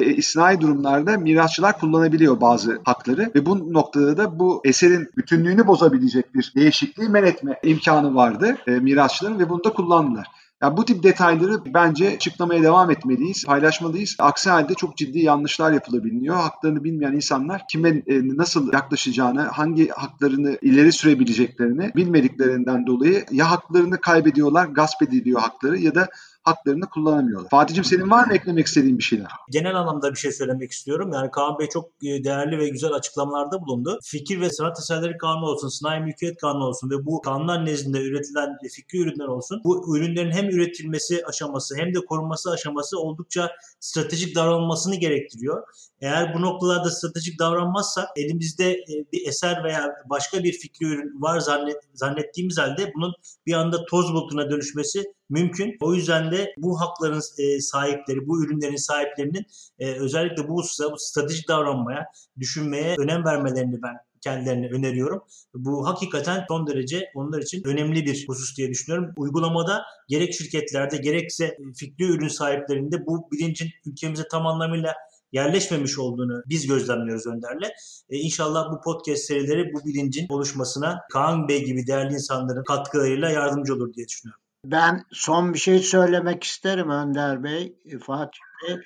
S1: isnai durumlarda mirasçılar kullanabiliyor bazı hakları ve bu noktada da bu eserin bütünlüğünü bozabilecek bir değişikliği men etme imkanı vardı e, mirasçıların ve bunu da kullandılar. Yani bu tip detayları bence açıklamaya devam etmeliyiz, paylaşmalıyız. Aksi halde çok ciddi yanlışlar yapılabiliyor. Haklarını bilmeyen insanlar kime e, nasıl yaklaşacağını, hangi haklarını ileri sürebileceklerini bilmediklerinden dolayı ya haklarını kaybediyorlar, gasp ediliyor hakları ya da haklarını kullanamıyorlar. Fatih'im senin var mı eklemek istediğin bir şeyler?
S2: Genel anlamda bir şey söylemek istiyorum. Yani Kaan Bey çok e, değerli ve güzel açıklamalarda bulundu. Fikir ve sanat eserleri kanunu olsun, sanayi mülkiyet kanunu olsun ve bu kanunlar nezdinde üretilen fikri ürünler olsun. Bu ürünlerin hem üretilmesi aşaması hem de korunması aşaması oldukça stratejik davranılmasını gerektiriyor. Eğer bu noktalarda stratejik davranmazsak elimizde e, bir eser veya başka bir fikri ürün var zannet, zannettiğimiz halde bunun bir anda toz bulutuna dönüşmesi mümkün. O yüzden de bu hakların e, sahipleri, bu ürünlerin sahiplerinin e, özellikle bu hususta bu stratejik davranmaya, düşünmeye önem vermelerini ben kendilerine öneriyorum. Bu hakikaten son derece onlar için önemli bir husus diye düşünüyorum. Uygulamada gerek şirketlerde gerekse fikri ürün sahiplerinde bu bilincin ülkemize tam anlamıyla yerleşmemiş olduğunu biz gözlemliyoruz Önder'le. E, inşallah bu podcast serileri bu bilincin oluşmasına Kaan Bey gibi değerli insanların katkılarıyla yardımcı olur diye düşünüyorum.
S3: Ben son bir şey söylemek isterim Önder Bey, Fatih Bey.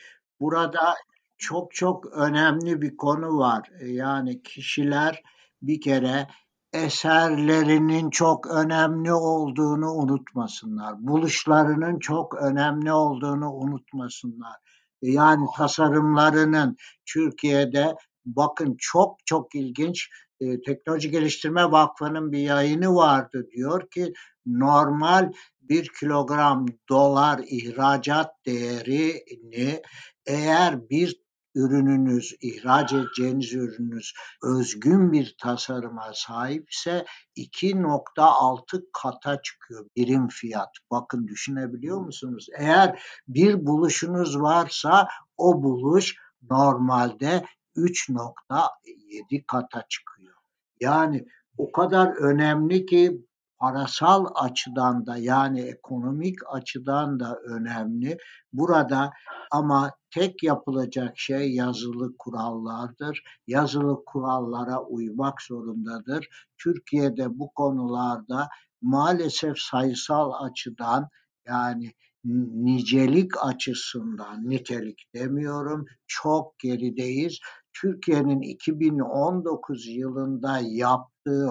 S3: Burada çok çok önemli bir konu var. Yani kişiler bir kere eserlerinin çok önemli olduğunu unutmasınlar. Buluşlarının çok önemli olduğunu unutmasınlar. Yani tasarımlarının Türkiye'de bakın çok çok ilginç e, Teknoloji Geliştirme Vakfı'nın bir yayını vardı diyor ki normal bir kilogram dolar ihracat değerini eğer bir ürününüz, ihraç edeceğiniz ürününüz özgün bir tasarıma sahipse 2.6 kata çıkıyor birim fiyat. Bakın düşünebiliyor musunuz? Eğer bir buluşunuz varsa o buluş normalde 3.7 kata çıkıyor. Yani o kadar önemli ki parasal açıdan da yani ekonomik açıdan da önemli. Burada ama tek yapılacak şey yazılı kurallardır. Yazılı kurallara uymak zorundadır. Türkiye'de bu konularda maalesef sayısal açıdan yani nicelik açısından nitelik demiyorum çok gerideyiz. Türkiye'nin 2019 yılında yaptığı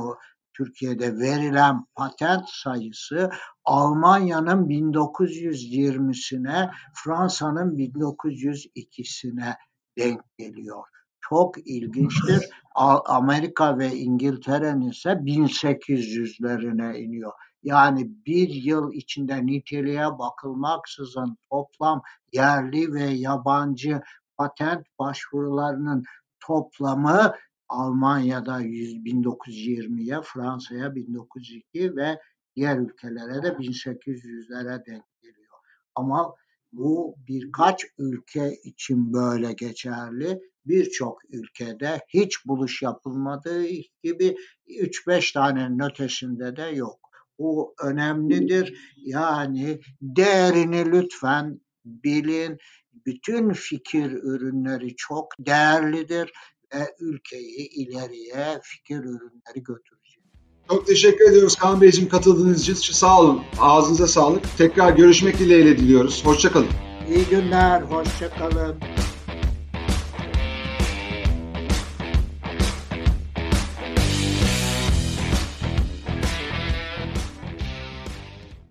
S3: Türkiye'de verilen patent sayısı Almanya'nın 1920'sine, Fransa'nın 1902'sine denk geliyor. Çok ilginçtir. Amerika ve İngiltere'nin ise 1800'lerine iniyor. Yani bir yıl içinde niteliğe bakılmaksızın toplam yerli ve yabancı patent başvurularının toplamı Almanya'da 1920'ye, Fransa'ya 1902 ve diğer ülkelere de 1800'lere denk geliyor. Ama bu birkaç ülke için böyle geçerli. Birçok ülkede hiç buluş yapılmadığı gibi 3-5 tanenin ötesinde de yok. Bu önemlidir. Yani değerini lütfen bilin. Bütün fikir ürünleri çok değerlidir ve ülkeyi ileriye fikir ürünleri götürecek.
S1: Çok teşekkür ediyoruz Kaan Beyciğim katıldığınız için. Sağ olun. Ağzınıza sağlık. Tekrar görüşmek dileğiyle diliyoruz. Hoşçakalın.
S3: İyi günler. Hoşçakalın.